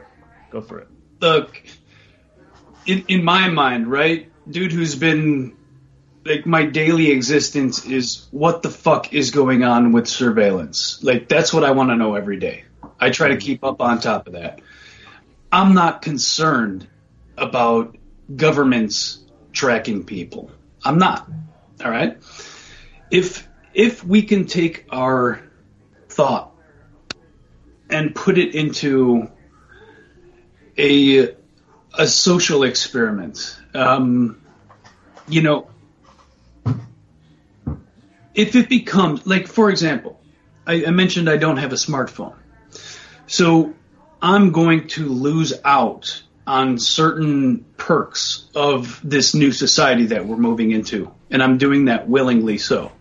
Go for it. Look, in in my mind, right, dude, who's been like my daily existence is what the fuck is going on with surveillance. Like that's what I want to know every day. I try to keep up on top of that. I'm not concerned about governments tracking people. I'm not. All right. if if we can take our thought and put it into a a social experiment, um, you know, if it becomes like, for example, I, I mentioned I don't have a smartphone, so I'm going to lose out on certain perks of this new society that we're moving into, and I'm doing that willingly so.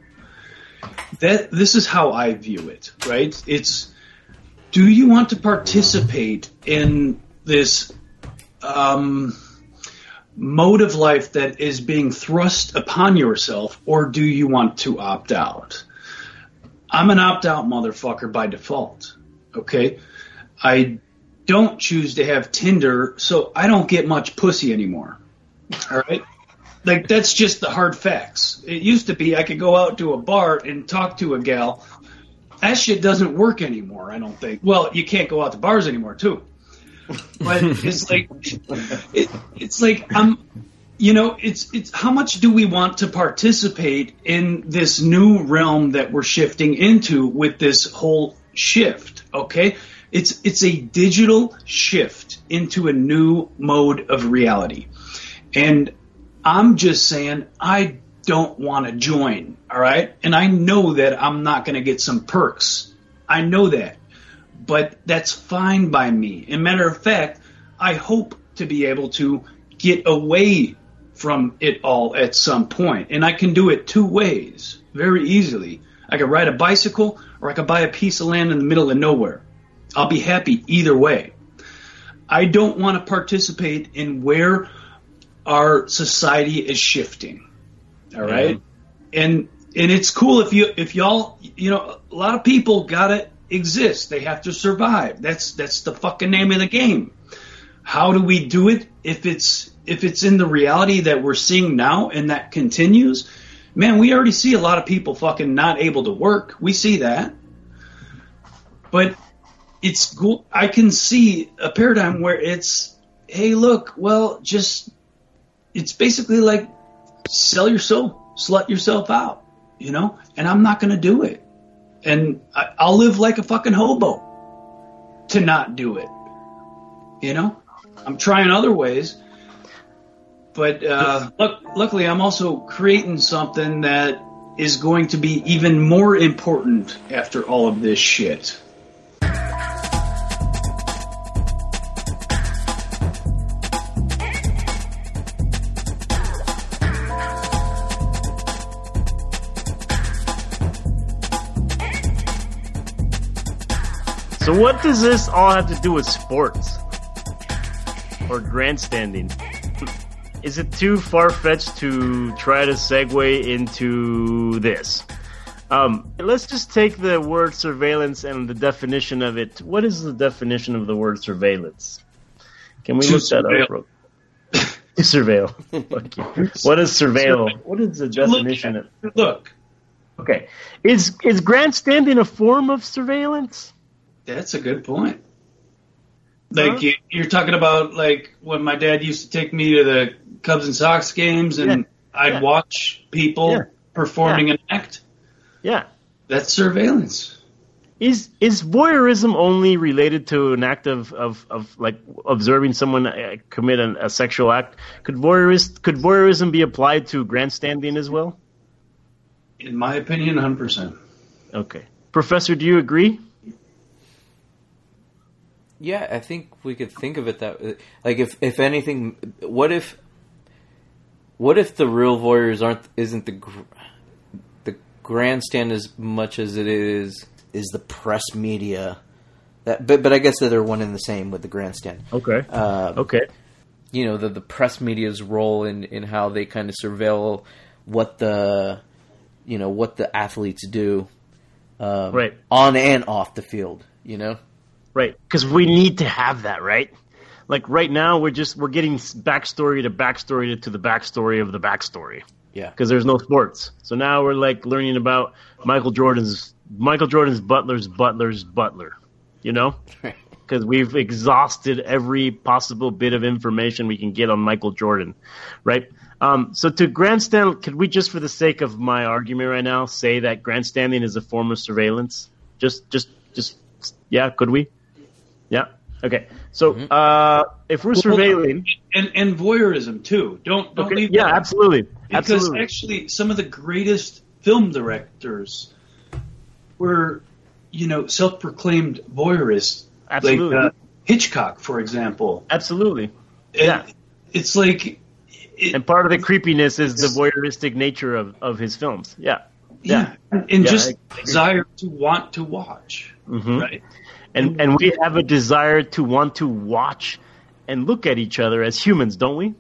That this is how I view it, right? It's do you want to participate in this um, mode of life that is being thrust upon yourself, or do you want to opt out? I'm an opt out motherfucker by default. Okay. I don't choose to have Tinder, so I don't get much pussy anymore. All right. Like that's just the hard facts. It used to be I could go out to a bar and talk to a gal. That shit doesn't work anymore, I don't think. Well, you can't go out to bars anymore too. *laughs* But it's like it, it's like I'm you know, it's it's how much do we want to participate in this new realm that we're shifting into with this whole shift, okay? It's it's a digital shift into a new mode of reality. And I'm just saying I don't want to join, all right? And I know that I'm not going to get some perks. I know that. But that's fine by me. And matter of fact, I hope to be able to get away from it all at some point. And I can do it two ways very easily. I could ride a bicycle or I could buy a piece of land in the middle of nowhere. I'll be happy either way. I don't want to participate in where our society is shifting. All right? And and it's cool if you if y'all you know a lot of people gotta exist. They have to survive. That's that's the fucking name of the game. How do we do it if it's if it's in the reality that we're seeing now and that continues? Man, we already see a lot of people fucking not able to work. We see that. But it's. I can see a paradigm where it's, hey, look, well, just it's basically like sell your soul, slut yourself out, you know. And I'm not going to do it, and I, I'll live like a fucking hobo to not do it, you know. I'm trying other ways, but uh, look, luckily, I'm also creating something that is going to be even more important after all of this shit. What does this all have to do with sports or grandstanding? Is it too far fetched to try to segue into this? Um, let's just take the word surveillance and the definition of it. What is the definition of the word surveillance? Can we To look that up? To surveil. *laughs* What is surveil? What is the look definition at. of? Look, Okay, is is grandstanding a form of surveillance? That's a good point. Like Huh? you, you're talking about like when my dad used to take me to the Cubs and Sox games and Yeah. I'd Yeah. watch people Yeah. performing an act. Yeah. That's surveillance. Is is voyeurism only related to an act of, of, of like observing someone uh, commit an, a sexual act? Could voyeurism could voyeurism be applied to grandstanding as well? In my opinion, 100%. Okay, Professor, do you agree? Yeah, I think we could think of it that like if if anything, what if what if the real voyeurs aren't isn't the gr- the grandstand as much as it is is the press media that but but I guess that they're one and the same with the grandstand. Okay. Uh, Okay. you know the the press media's role in in how they kind of surveil what the you know what the athletes do um, Right. on and off the field you know Right, because we need to have that, right? Like right now, we're just we're getting backstory to backstory to, to the backstory of the backstory. yeah because there's no sports. So now we're like learning about Michael Jordan's Michael Jordan's Butler's Butler's Butler, you know, because we've exhausted every possible bit of information we can get on Michael Jordan, right? Um, so to grandstand, could we just, for the sake of my argument right now, say that grandstanding is a form of surveillance? Just, just, just, yeah. Could we? Yeah. Okay. So uh, if we're surveilling, and and voyeurism too. Don't don't okay, leave. yeah, that absolutely, Because absolutely. actually, some of the greatest film directors were, you know, self-proclaimed voyeurists. Absolutely. Like uh, Hitchcock, for example. Absolutely. And Yeah. It's like, it, And part of the creepiness is the voyeuristic nature of, of his films. Yeah. Yeah, and Yeah, just desire to want to watch. Mhm. Right. And and we have a desire to want to watch and look at each other as humans, don't we?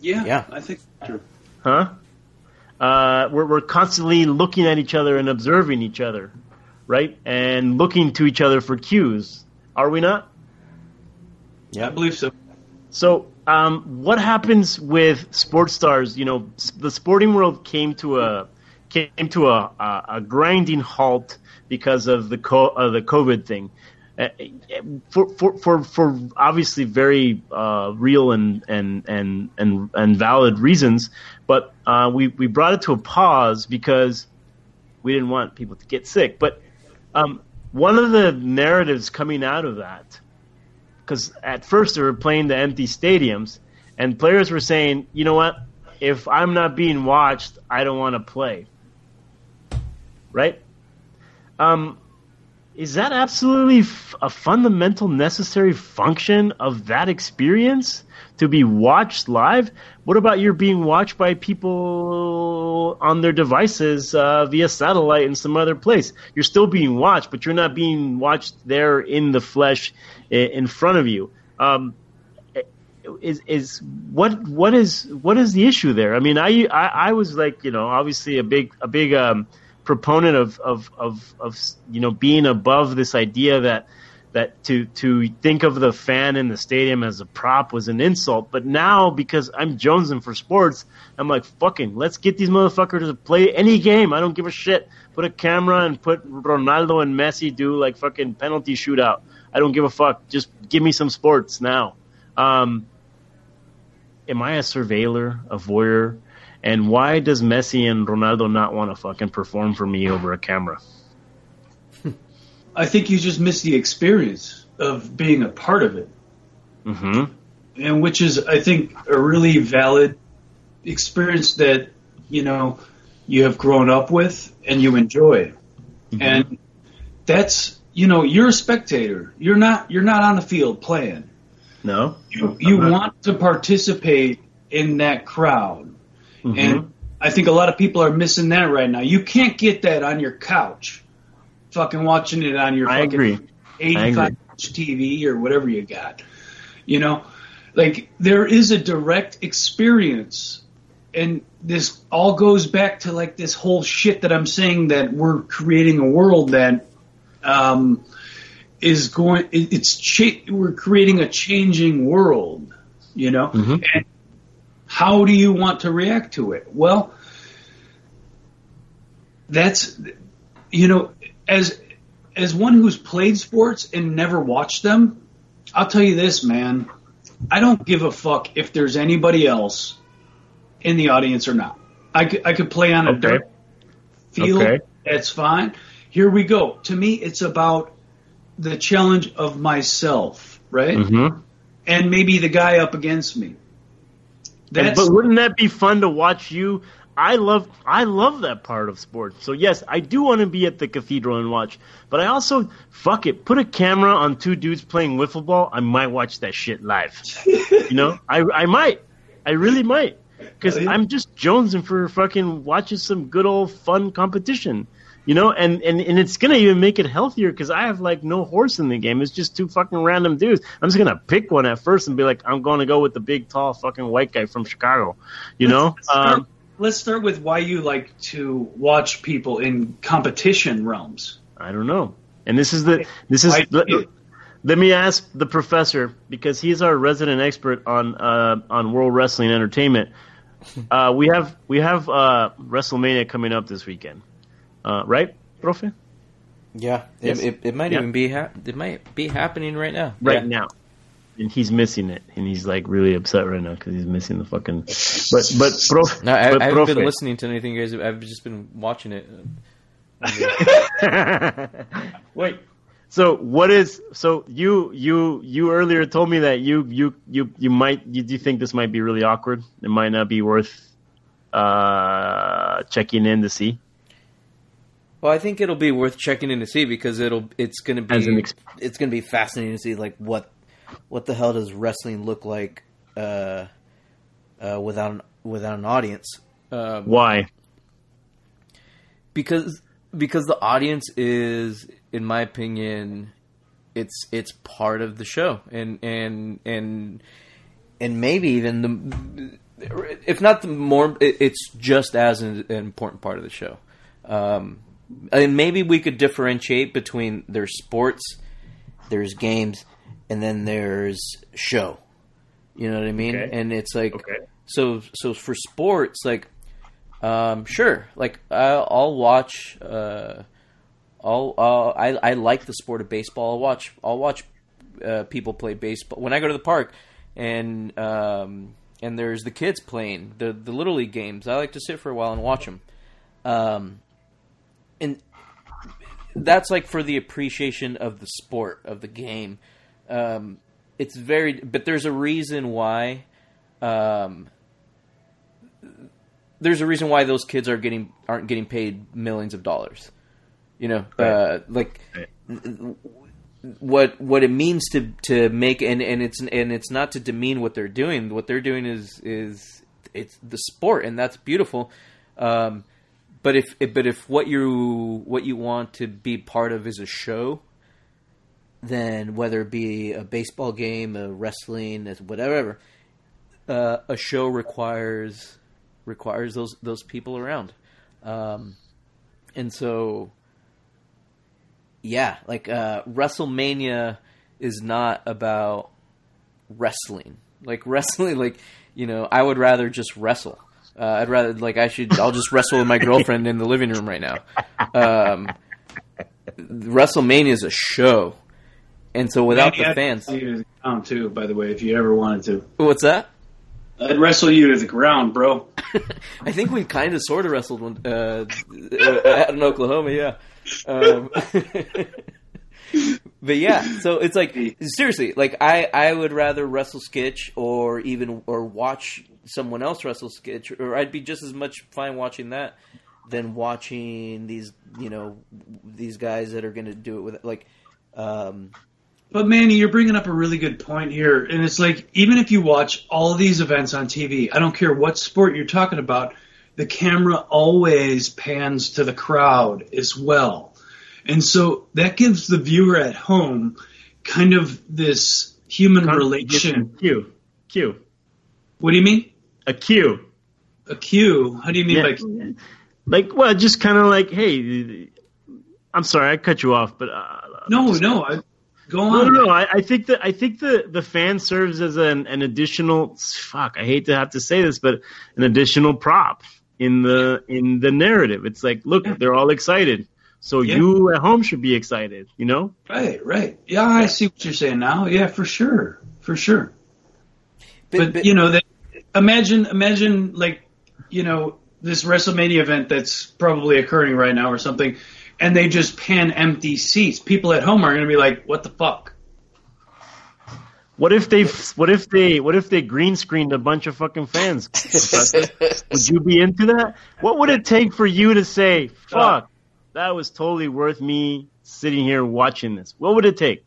Yeah. Yeah. I think. True. Huh? Uh, we're we're constantly looking at each other and observing each other, right? And looking to each other for cues. Are we not? Yeah, I believe so. So, um, what happens with sports stars? You know, the sporting world came to a came to a, a, a grinding halt because of the co- uh, the COVID thing. Uh, for, for for for obviously very uh, real and, and and and and valid reasons, but uh, we we brought it to a pause because we didn't want people to get sick. But um, one of the narratives coming out of that because at first they were playing the empty stadiums, and players were saying, "You know what? If I'm not being watched, I don't want to play." Right? Um, is that absolutely f- a fundamental necessary function of that experience to be watched live? What about you're being watched by people on their devices uh, via satellite in some other place? You're still being watched, but you're not being watched there in the flesh in front of you. Um, is is what what is what is the issue there? I mean, I I, I was like you know obviously a big a big um, proponent of, of of of you know being above this idea that that to to think of the fan in the stadium as a prop was an insult. But now because I'm jonesing for sports, I'm like fucking let's get these motherfuckers to play any game. I don't give a shit. Put a camera and put Ronaldo and Messi do like fucking penalty shootout. I don't give a fuck. Just give me some sports now. Um, am I a surveiller, a voyeur? And why does Messi and Ronaldo not want to fucking perform for me over a camera? I think you just miss the experience of being a part of it. Mm-hmm. and which is I think a really valid experience that you know you have grown up with and you enjoy, and that's you know you're a spectator. You're not you're not on the field playing. No. You you not. want to participate in that crowd, Mm-hmm. and I think a lot of people are missing that right now. You can't get that on your couch, fucking watching it on your I fucking agree. 85 inch TV or whatever you got. You know, like there is a direct experience, and this all goes back to like this whole shit that I'm saying that we're creating a world that um, is going. It's cha- we're creating a changing world. You know, and how do you want to react to it? Well, that's you know as as one who's played sports and never watched them, I'll tell you this, man. I don't give a fuck if there's anybody else in the audience or not. I could, I could play on a Okay. dirt field. Okay. That's fine. Here we go. To me, it's about the challenge of myself, right? Mm-hmm. And maybe the guy up against me. That's but wouldn't that be fun to watch you? I love I love that part of sports. So yes, I do want to be at the cathedral and watch. But I also fuck it, put a camera on two dudes playing wiffle ball. I might watch that shit live. *laughs* you know, I I might, I really might, because Oh, yeah. I'm just jonesing for fucking watching some good old fun competition. You know, and, and, and it's gonna even make it healthier because I have like no horse in the game. It's just two fucking random dudes. I'm just gonna pick one at first and be like, I'm gonna go with the big, tall, fucking white guy from Chicago. You know, Let's start, um, let's start with why you like to watch people in competition realms. I don't know. And this is the this is let, let me ask the professor because he's our resident expert on uh, on World Wrestling Entertainment. *laughs* Uh, we have we have uh, WrestleMania coming up this weekend, uh, right, Profe? Yeah, Yes. it, it, it might Yeah. even be ha- it might be happening right now. Right Yeah. now. and he's missing it, and he's like really upset right now because he's missing the fucking. But but prof, No, I, but I haven't been listening to anything, guys. I've just been watching it. *laughs* Wait. So what is so you you you earlier told me that you you you you might you do think this might be really awkward. It might not be worth uh checking in to see. Well, I think it'll be worth checking in to see because it'll it's going to As an be it's going to be fascinating to see like what what the hell does wrestling look like uh, uh, without an, without an audience. Um, Why? because because the audience is in my opinion it's it's part of the show and and and and maybe even the if not the more it's just as an, an important part of the show um and maybe we could differentiate between there's sports there's games and then there's show you know what i mean Okay. and it's like Okay. so so for sports like um, sure. Like I'll, I'll watch. Uh, I'll, uh, I I like the sport of baseball. I'll watch. I'll watch uh, people play baseball when I go to the park, and um, and there's the kids playing the the little league games. I like to sit for a while and watch them. Um, and that's like for the appreciation of the sport of the game. Um, it's very, but there's a reason why. Um, there's a reason why those kids are getting aren't getting paid millions of dollars. You know, uh, like what what it means to to make and and it's and it's not to demean what they're doing. What they're doing is is it's the sport, and that's beautiful. Um, but if but if what you what you want to be part of is a show, then whether it be a baseball game, a wrestling, whatever, uh, a show requires requires those those people around, um, and so yeah, like uh, WrestleMania is not about wrestling. Like *laughs* wrestling, like you know, I would rather just wrestle. Uh, I'd rather like I should. I'll just wrestle with my girlfriend in the living room right now. Um, WrestleMania is a show, and so without Manny, the I'd fans, to the ground too, by the way, if you ever wanted to. what's that? I'd wrestle you to the ground, bro. *laughs* I think we kind of sort of wrestled one uh, out in Oklahoma, yeah. Um, *laughs* but yeah, so it's like seriously, like I I would rather wrestle Skitch or even or watch someone else wrestle Skitch, or I'd be just as much fine watching that than watching these you know these guys that are going to do it with like. Um, But Manny, you're bringing up a really good point here, and it's like even if you watch all of these events on TV, I don't care what sport you're talking about, the camera always pans to the crowd as well, and so that gives the viewer at home kind of this human relation. Q. Q. What do you mean? A Q. A cue? A cue? How do you mean Yeah. by? Like, well, just kind of like, hey, I'm sorry, I cut you off, but uh, No, no. I, go on. no, no. I, I think that I think the the fan serves as an, an additional. Fuck, I hate to have to say this, but an additional prop in the in the narrative. It's like, look, Yeah. they're all excited, so Yeah. you at home should be excited. You know? Right, right. Yeah, I see what you're saying now. Yeah, for sure, for sure. But, you know, that imagine imagine like you know this WrestleMania event that's probably occurring right now or something, and they just pan empty seats. People at home are going to be like, "What the fuck?" What if they what if they what if they green screened a bunch of fucking fans? *laughs* Would you be into that? What would it take for you to say, uh, "Fuck, that was totally worth me sitting here watching this"? What would it take?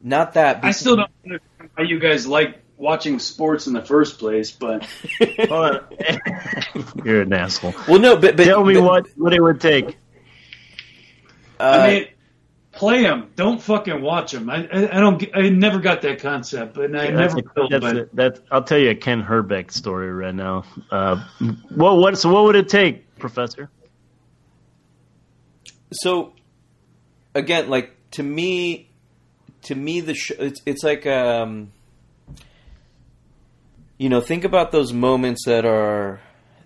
not that I still don't understand how you guys like watching sports in the first place, but *laughs* *laughs* You're an asshole. Well, no, but, but Tell me but, what what it would take. Uh, I mean. Play them. Don't fucking watch them. I, I, I don't. I never got that concept, and I That's never a, will. that's But that's, I'll tell you a Ken Hrbek story right now. Uh, what what so what would it take, Professor? so again like to me to me the sh- it's it's like um you know think about those moments that are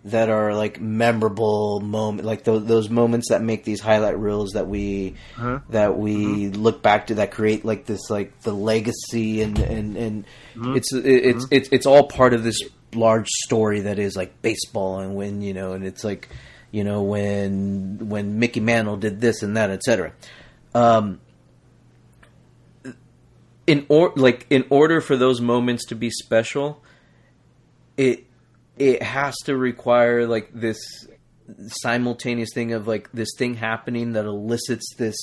that are like memorable moment, like those, those moments that make these highlight reels that we Uh-huh. that we look back to that create like this like the legacy and and and Mm-hmm. it's it's it's it's all part of this large story that is like baseball and when you know and it's like you know when when Mickey Mantle did this and that etc. Um, in or like in order for those moments to be special, it it has to require like this simultaneous thing of like this thing happening that elicits this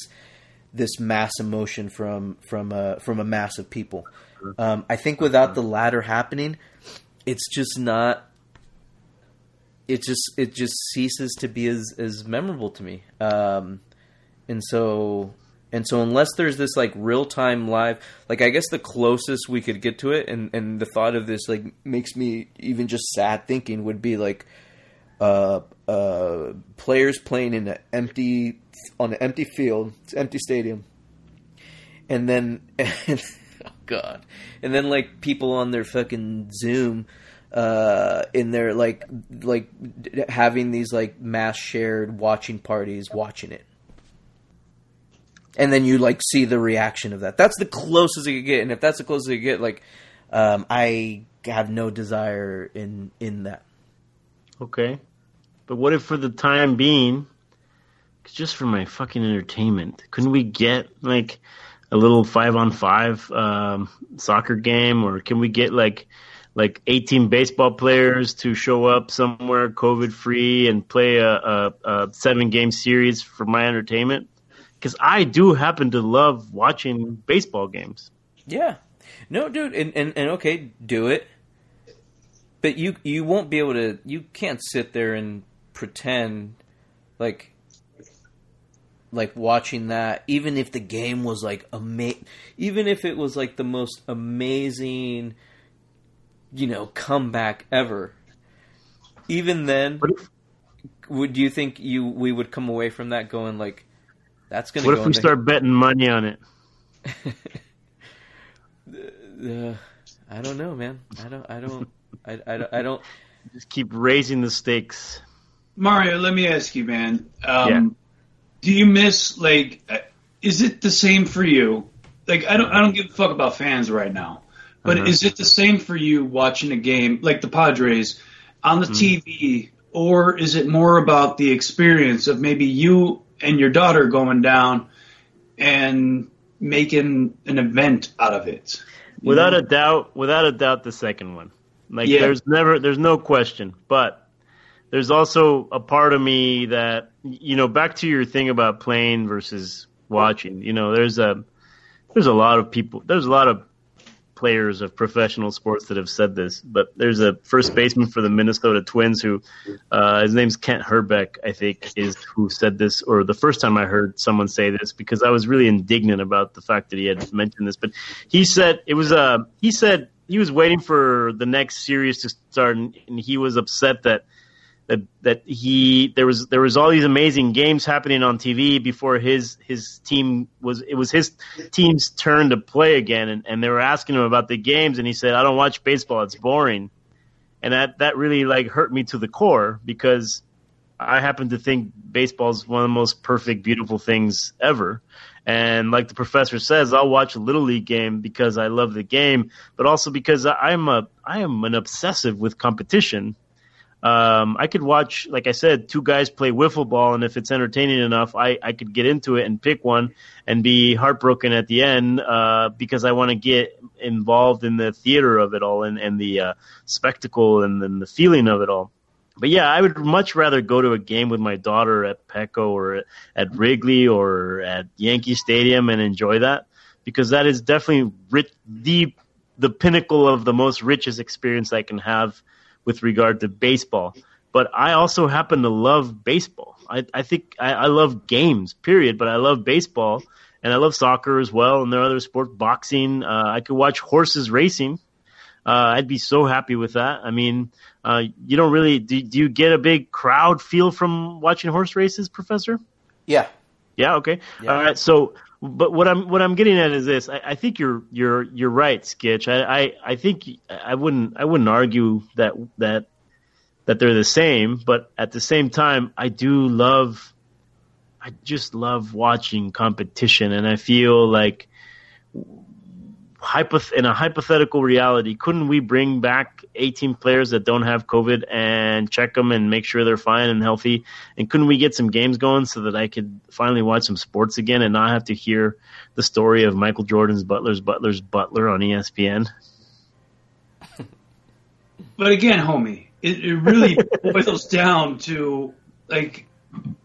this mass emotion from from a from a mass of people. Um, I think without the latter happening, it's just not. It just it just ceases to be as as memorable to me. Um, and so and so unless there's this like real time live like i guess the closest we could get to it and and the thought of this like makes me even just sad thinking would be like uh uh players playing in an empty on an empty field empty stadium. And then *laughs* oh god. And then like people on their fucking zoom uh in their like like having these like mass shared watching parties watching it and then you like see the reaction of that. That's the closest you get, and if that's the closest you get, like um, I have no desire in in that. Okay. But what if for the time being, just for my fucking entertainment, couldn't we get like a little five on five um, soccer game, or can we get like like 18 baseball players to show up somewhere COVID free and play a, a, a seven game series for my entertainment? Because I do happen to love watching baseball games. Yeah, no, dude, and, and and okay, do it, but you you won't be able to. You can't sit there and pretend like like watching that even if the game was like ama- even if it was like the most amazing you know comeback ever even then would you think you we would come away from that going like that's gonna what go if we into- start betting money on it? uh, *laughs* i don't know man i don't i don't I, I, I don't Just keep raising the stakes. Mario, let me ask you, man. Um, Yeah. Do you miss like? uh, Is it the same for you? Like, I don't, I don't give a fuck about fans right now. But Uh-huh. is it the same for you watching a game like the Padres on the Hmm. TV, or is it more about the experience of maybe you and your daughter going down and making an event out of it? Without know? a doubt, without a doubt, the second one. Like Yeah. there's never, there's no question. But there's also a part of me that, you know, back to your thing about playing versus watching. You know, there's a, there's a lot of people, there's a lot of players of professional sports that have said this. But there's a first baseman for the Minnesota Twins who, uh, his name's Kent Hrbek, I think, is who said this, or the first time I heard someone say this, because I was really indignant about the fact that he had mentioned this. But he said it was uh he said he was waiting for the next series to start, and, and he was upset that that that he there was there was all these amazing games happening on TV before his his team was it was his team's turn to play again, and, and they were asking him about the games, and he said, "I don't watch baseball; it's boring," and that that really like hurt me to the core because I happen to think baseball is one of the most perfect, beautiful things ever. And like the professor says, I'll watch a little league game because I love the game, but also because I- I'm a I am an obsessive with competition. Um, I could watch, like I said, two guys play wiffle ball, and if it's entertaining enough, I, I could get into it and pick one and be heartbroken at the end uh, because I want to get involved in the theater of it all and, and the uh, spectacle and, and the feeling of it all. But yeah, I would much rather go to a game with my daughter at Petco or at Wrigley or at Yankee Stadium and enjoy that because that is definitely rich, the the pinnacle of the most richest experience I can have with regard to baseball. But I also happen to love baseball. I, I think I, I love games, period. But I love baseball and I love soccer as well. And there are other sports, boxing. Uh, I could watch horses racing. Uh, I'd be so happy with that. I mean, uh, you don't really do, do. you get a big crowd feel from watching horse races, Professor? yeah Yeah. Okay. Yeah. All right. So, but what I'm what I'm getting at is this. I, I think you're you're you're right, Skitch. I, I I think I wouldn't I wouldn't argue that that that they're the same, but at the same time, I do love, I just love watching competition, and I feel like hypoth- in a hypothetical reality, couldn't we bring back 18 players that don't have COVID and check them and make sure they're fine and healthy? And couldn't we get some games going so that I could finally watch some sports again and not have to hear the story of Michael Jordan's Butler's Butler's Butler on ESPN? But again, homie, it, it really *laughs* boils down to like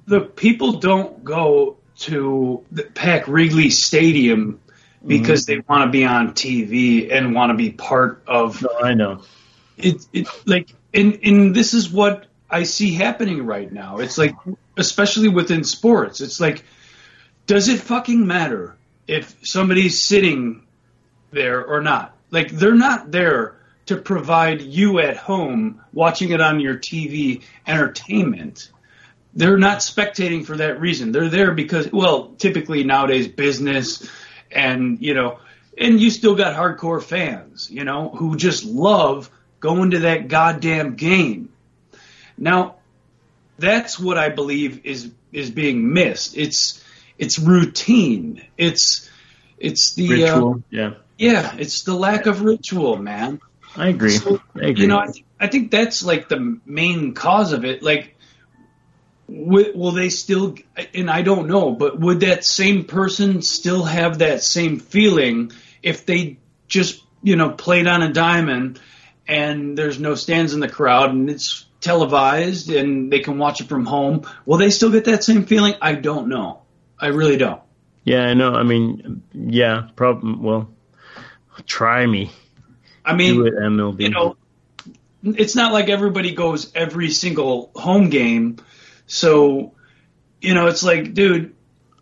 the people don't go to the Pack Wrigley Stadium because mm-hmm. they want to be on TV and want to be part of No, I know. it, it like and and this is what I see happening right now. It's like especially within sports. It's like does it fucking matter if somebody's sitting there or not? Like they're not there to provide you at home watching it on your TV entertainment. They're not spectating for that reason. They're there because well, typically nowadays business and you know and you still got hardcore fans, you know, who just love going to that goddamn game. Now, that's what I believe is is being missed. It's it's routine. It's it's the uh, yeah, yeah, it's the lack of ritual, man. I agree. So, I agree. You know, I, th- I think that's like the main cause of it. Like, will they still? And I don't know, but would that same person still have that same feeling if they just you know played on a diamond and there's no stands in the crowd and it's televised and they can watch it from home? Will they still get that same feeling? I don't know. I really don't. yeah, I know. I mean, yeah, problem. Well, try me. I mean, Do it, MLB. you know, it's not like everybody goes every single home game. So, you know, it's like, dude,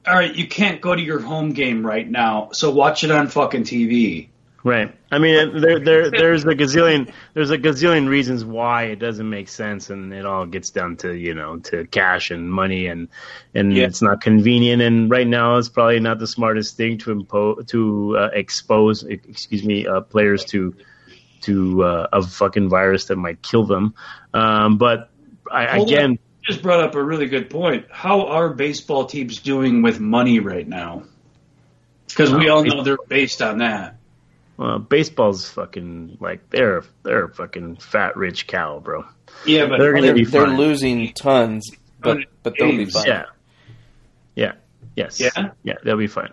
all right, you can't go to your home game right now, so watch it on fucking TV. Right. I mean, there, there, there's a gazillion, there's a gazillion reasons why it doesn't make sense, and it all gets down to you know to cash and money, and and Yeah. it's not convenient. And right now, it's probably not the smartest thing to impose to uh, expose, excuse me, uh, players to to uh, a fucking virus that might kill them. Um, but I, Hold again, just brought up a really good point. How are baseball teams doing with money right now? Because we all know they're based on that. Well, baseball's fucking like they're they're a fucking fat rich cow, bro. Yeah, but They're They're, they're losing tons, but but they'll be fine. Yeah. Yeah. Yes. Yeah? Yeah, they'll be fine.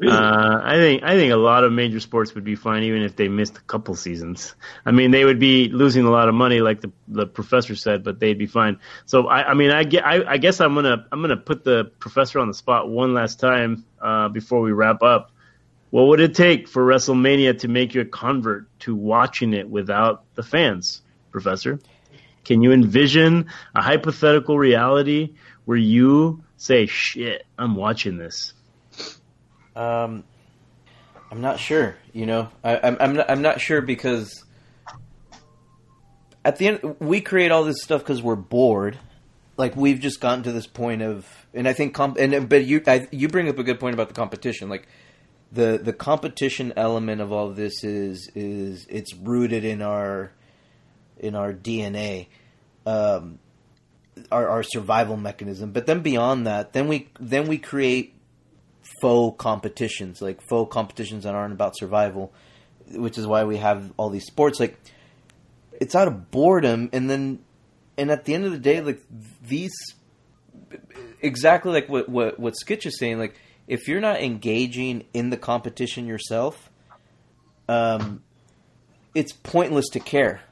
Really? Uh, I think I think a lot of major sports would be fine even if they missed a couple seasons. I mean, they would be losing a lot of money, like the the professor said, but they'd be fine. So I, I mean, I, get, I, I guess I'm gonna I'm gonna put the professor on the spot one last time uh, before we wrap up. What would it take for WrestleMania to make you a convert to watching it without the fans, Professor? Can you envision a hypothetical reality where you say, "Shit, I'm watching this"? Um, I'm not sure. You know, I, I'm I'm not, I'm not sure because at the end we create all this stuff because we're bored. Like we've just gotten to this point of, and I think, comp- and but you I, you bring up a good point about the competition. Like the the competition element of all of this is is it's rooted in our in our DNA. Um, our, our survival mechanism, but then beyond that, then we then we create faux competitions, like faux competitions that aren't about survival, which is why we have all these sports. Like it's out of boredom, and then and at the end of the day, like these exactly like what what what Skitch is saying. Like if you're not engaging in the competition yourself, um, it's pointless to care.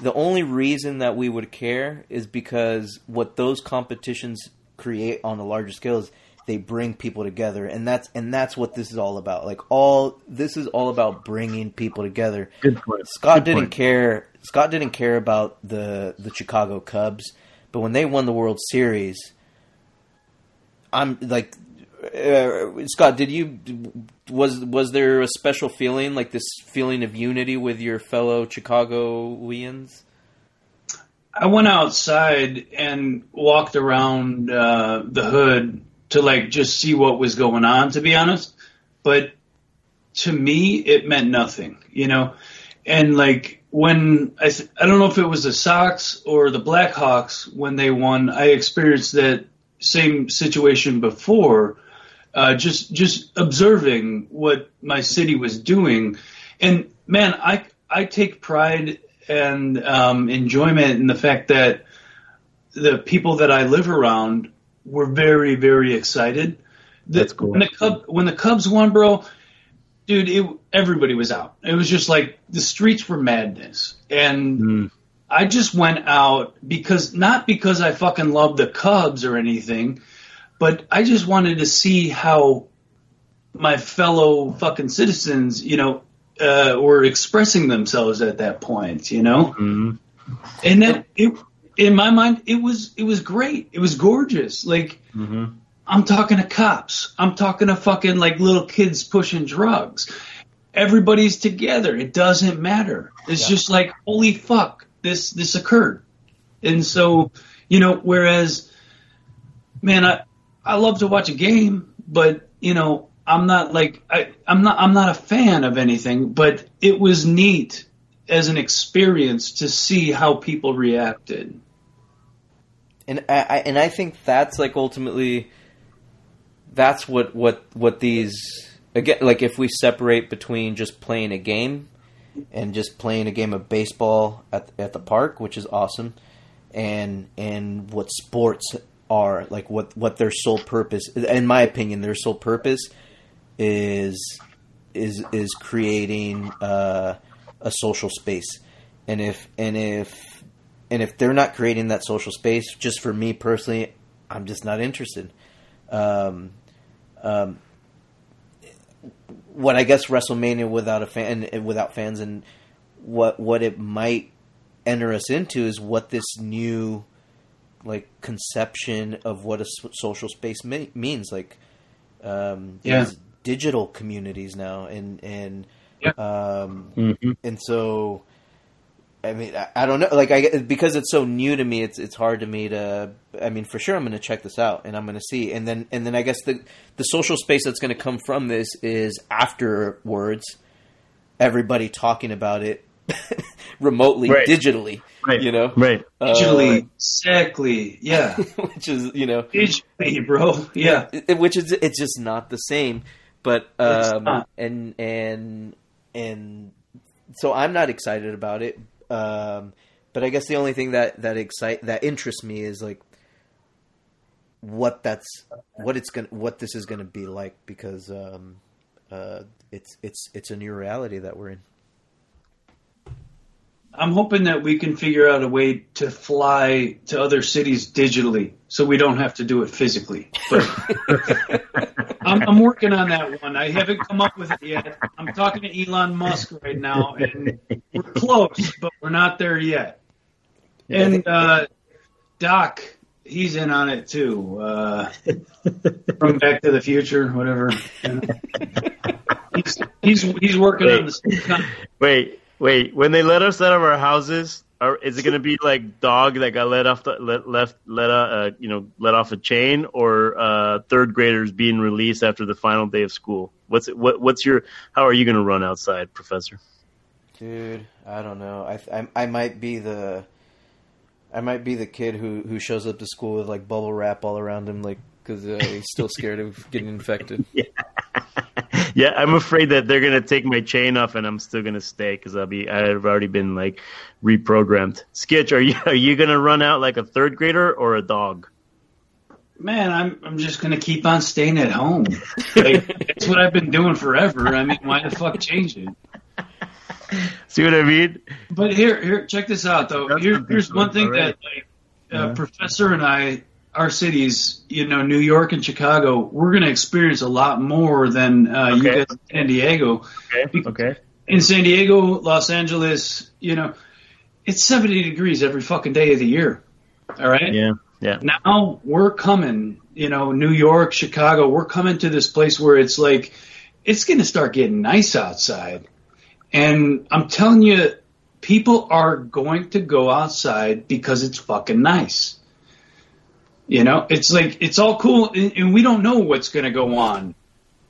The only reason that we would care is because what those competitions create on a larger scale is they bring people together and that's and that's what this is all about like all this is all about bringing people together Good point. scott Good didn't point. care scott didn't care about the the chicago cubs but when they won the world series i'm like uh, scott did you was was there a special feeling like this feeling of unity with your fellow chicagoans I went outside and walked around uh, the hood to like just see what was going on. To be honest, but to me, it meant nothing, you know. And like when I th- I don't know if it was the Sox or the Blackhawks when they won, I experienced that same situation before. Uh, just just observing what my city was doing, and man, I I take pride and um, enjoyment in the fact that the people that I live around were very very excited. The- That's cool. When the Cub when the Cubs won, bro, dude, it, everybody was out. It was just like the streets were madness, and Mm. I just went out because not because I fucking love the Cubs or anything, but I just wanted to see how my fellow fucking citizens, you know, uh, were expressing themselves at that point, you know, Mhm. and that it, in my mind, it was it was great. It was gorgeous. Like Mhm. I'm talking to cops. I'm talking to fucking like little kids pushing drugs. Everybody's together. It doesn't matter. It's just like holy fuck, this this occurred. And so, you know, whereas man, I I love to watch a game, but you know, I'm not like I I'm not I'm not a fan of anything, but it was neat as an experience to see how people reacted. And I, and I think that's like ultimately that's what what what these again like if we separate between just playing a game and just playing a game of baseball at at the park, which is awesome, and and what sports are like what what their sole purpose in my opinion their sole purpose is is is creating uh, a social space. And if and if and if they're not creating that social space just for me personally i'm just not interested um, um, what i guess wrestlemania without a fan without fans and what what it might enter us into is what this new like conception of what a social space me- means like um Yeah. these digital communities now and and Yeah. um Mhm. and so I mean, I, I don't know. Like, I because it's so new to me, it's it's hard to me to. I mean, for sure, I'm going to check this out and I'm going to see, and then and then I guess the the social space that's going to come from this is afterwards, everybody talking about it *laughs* remotely, Right. digitally, Right. you know, Right. Uh, Digitally, exactly, yeah, *laughs* which is you know, digitally, bro, yeah. it- which is it's just not the same. But It's um, not. and and and so I'm not excited about it. Um, but I guess the only thing that that excite that interests me is like what that's what it's gonna what this is gonna be like because um, uh, it's it's it's a new reality that we're in. I'm hoping that we can figure out a way to fly to other cities digitally, so we don't have to do it physically. But *laughs* I'm, I'm working on that one. I haven't come up with it yet. I'm talking to Elon Musk right now, and we're close, but we're not there yet. And uh, Doc, he's in on it too. Uh, from Back to the Future, whatever. *laughs* He's he's he's working on the same kind Wait, wait. When they let us out of our houses, are, is it going to be like dog that got let off the let left let uh, uh you know let off a chain, or uh, third graders being released after the final day of school? What's it, what what's your how are you going to run outside, Professor? Dude, I don't know. I, I I might be the I might be the kid who who shows up to school with like bubble wrap all around him, like because uh, he's still scared of getting infected. yeah, *laughs* *laughs* I'm afraid that they're gonna take my chain off, and I'm still gonna stay because I'll be I've already been like reprogrammed. Skitch, are you *laughs* are you gonna run out like a third grader or a dog? Man, I'm I'm just gonna keep on staying at home. Like, *laughs* that's what I've been doing forever. I mean, why the fuck change it? See what I mean? But here, here, check this out though. Here, here's one thing already. that like uh, Professor and I, our cities, you know, New York and Chicago, we're gonna experience a lot more than uh, you Okay. guys in San Diego. Okay. Okay. In San Diego, Los Angeles, you know, it's 70 degrees every fucking day of the year. All right. Yeah. Yeah. now we're coming, you know, New York, Chicago, we're coming to this place where it's like, it's going to start getting nice outside. And I'm telling you, people are going to go outside because it's fucking nice. You know, it's like, it's all cool. And, and we don't know what's going to go on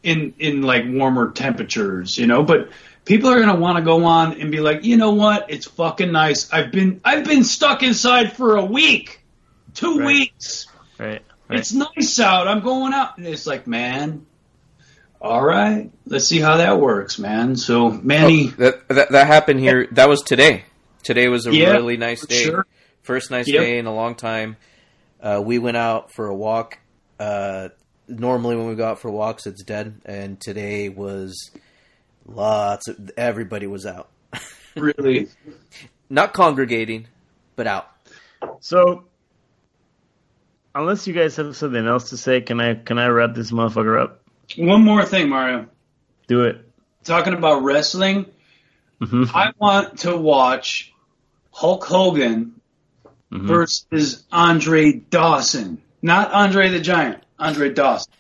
in, in like warmer temperatures, you know, but people are gonna want to go on and be like, you know what? It's fucking nice. I've been I've been stuck inside for a week, two Right. weeks. Right. Right. It's nice out. I'm going out, and it's like, man. All right, let's see how that works, man. So Manny, Oh, that, that that happened here. That was today. Today was a Yeah, really nice day. sure. First nice Yep. day in a long time. Uh, we went out for a walk. Uh, normally, when we go out for walks, it's dead, and today was lots of everybody was out, *laughs* really, not congregating, but out. So, unless you guys have something else to say, can I can I wrap this motherfucker up? one more thing, Mario. Do it. Talking about wrestling, Mhm. I want to watch Hulk Hogan Mhm. versus Andre Dawson. Not Andre the Giant, Andre Dawson.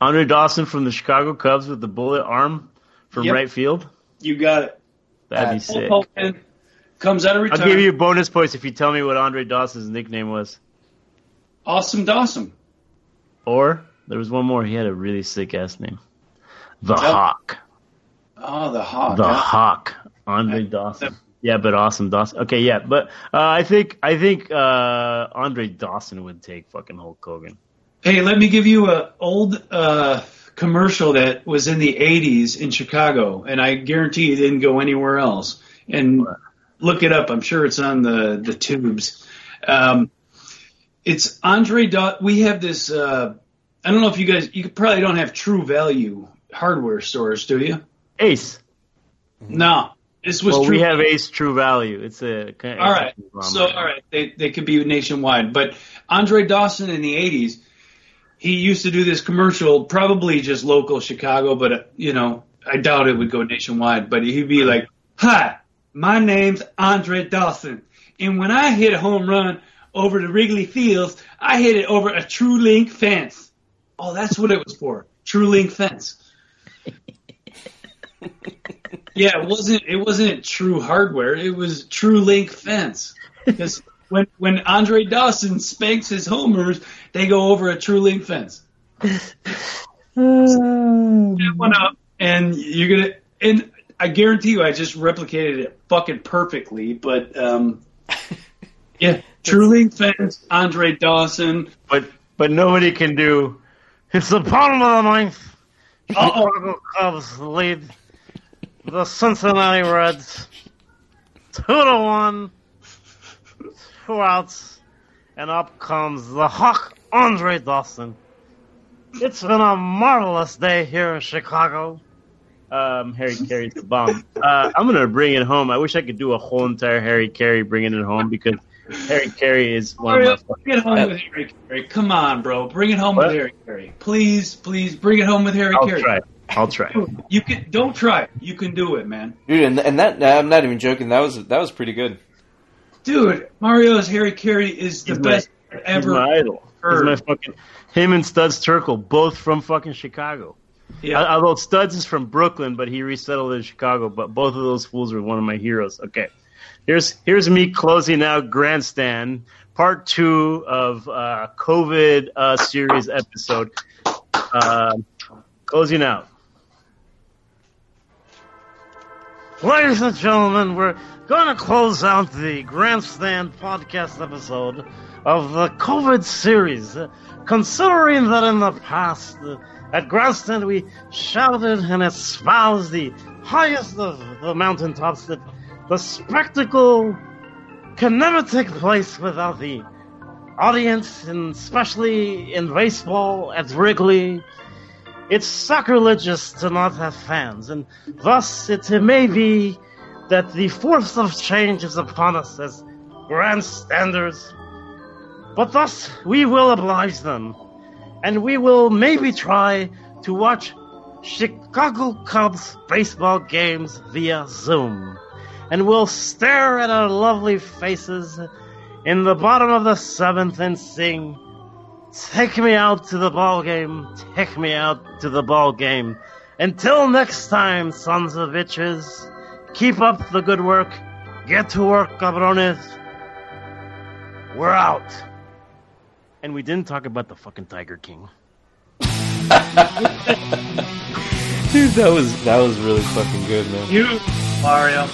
Andre Dawson from the Chicago Cubs with the bullet arm from Yep. right field. You got it. That'd be sick. Hogan comes out of retirement. I'll give you bonus points if you tell me what Andre Dawson's nickname was. Awesome Dawson. Or there was one more. He had a really sick ass name. The Hawk. Oh, the Hawk. The? Hawk. Andre Dawson. Yeah, but awesome Dawson. Okay, yeah, but uh, I think I think uh, Andre Dawson would take fucking Hulk Hogan. Hey, let me give you a old uh, commercial that was in the '80s in Chicago, and I guarantee it didn't go anywhere else. And look it up. I'm sure it's on the the tubes. Um, it's Andre. Daw- we have this. Uh, I don't know if you guys. You probably don't have True Value hardware stores, do you? Ace. No, this was Well, True. we have Ace True Value. It's a kind of All right. So, all right, they they could be nationwide, but Andre Dawson in the '80s, he used to do this commercial, probably just local Chicago, but uh, you know, I doubt it would go nationwide. But he'd be like, "Hi, my name's Andre Dawson, and when I hit a home run over the Wrigley Fields, I hit it over a True Link fence. Oh, that's what it was for, True Link fence." Yeah, it wasn't it wasn't true hardware. It was True Link fence. Because when when Andre Dawson spanks his homers, they go over a True Link fence. *laughs* That one up, and you're gonna and I guarantee you, I just replicated it fucking perfectly. But um, yeah, *laughs* True Link fence, Andre Dawson. but but nobody can do. It's the bottom of the ninth. Uh-oh. Chicago Cubs lead the Cincinnati Reds two to one. Two outs, and up comes the Hawk Andre Dawson. It's been a marvelous day here in Chicago. Um, Harry Caray's the bomb. Uh, I'm gonna bring it home. I wish I could do a whole entire Harry Caray bringing it home because Harry Caray is one Mario, of my bring it home with Harry Caray. Come on, bro, bring it home What? with Harry Caray. Please, please, bring it home with Harry I'll Caray. try. I'll try. You can don't try. You can do it, man. Dude, and, and that I'm not even joking. That was that was pretty good. Dude, Mario's Harry Caray is the He's my- best He's ever. my idol. He's my fucking him and Studs Terkel, both from fucking Chicago. Yeah. Although Studs is from Brooklyn, but he resettled in Chicago. But both of those fools are one of my heroes. Okay, here's here's me closing out Grandstand Part Two of uh, COVID uh, series episode. Uh, closing out. Ladies and gentlemen, we're going to close out the Grandstand podcast episode of the COVID series. Considering that in the past, at Grandstand we shouted and espoused the highest of the mountaintops that the spectacle can never take place without the audience, and especially in baseball at Wrigley. It's sacrilegious to not have fans, and thus it may be that the force of change is upon us as grandstanders. But thus we will oblige them, and we will maybe try to watch Chicago Cubs baseball games via Zoom. And we'll stare at our lovely faces in the bottom of the seventh and sing, Take me out to the ball game, take me out to the ball game. Until next time, sons of bitches, keep up the good work, get to work, cabrones. We're out. And we didn't talk about the fucking Tiger King. *laughs* Dude, that was that was really fucking good, man. You, Mario.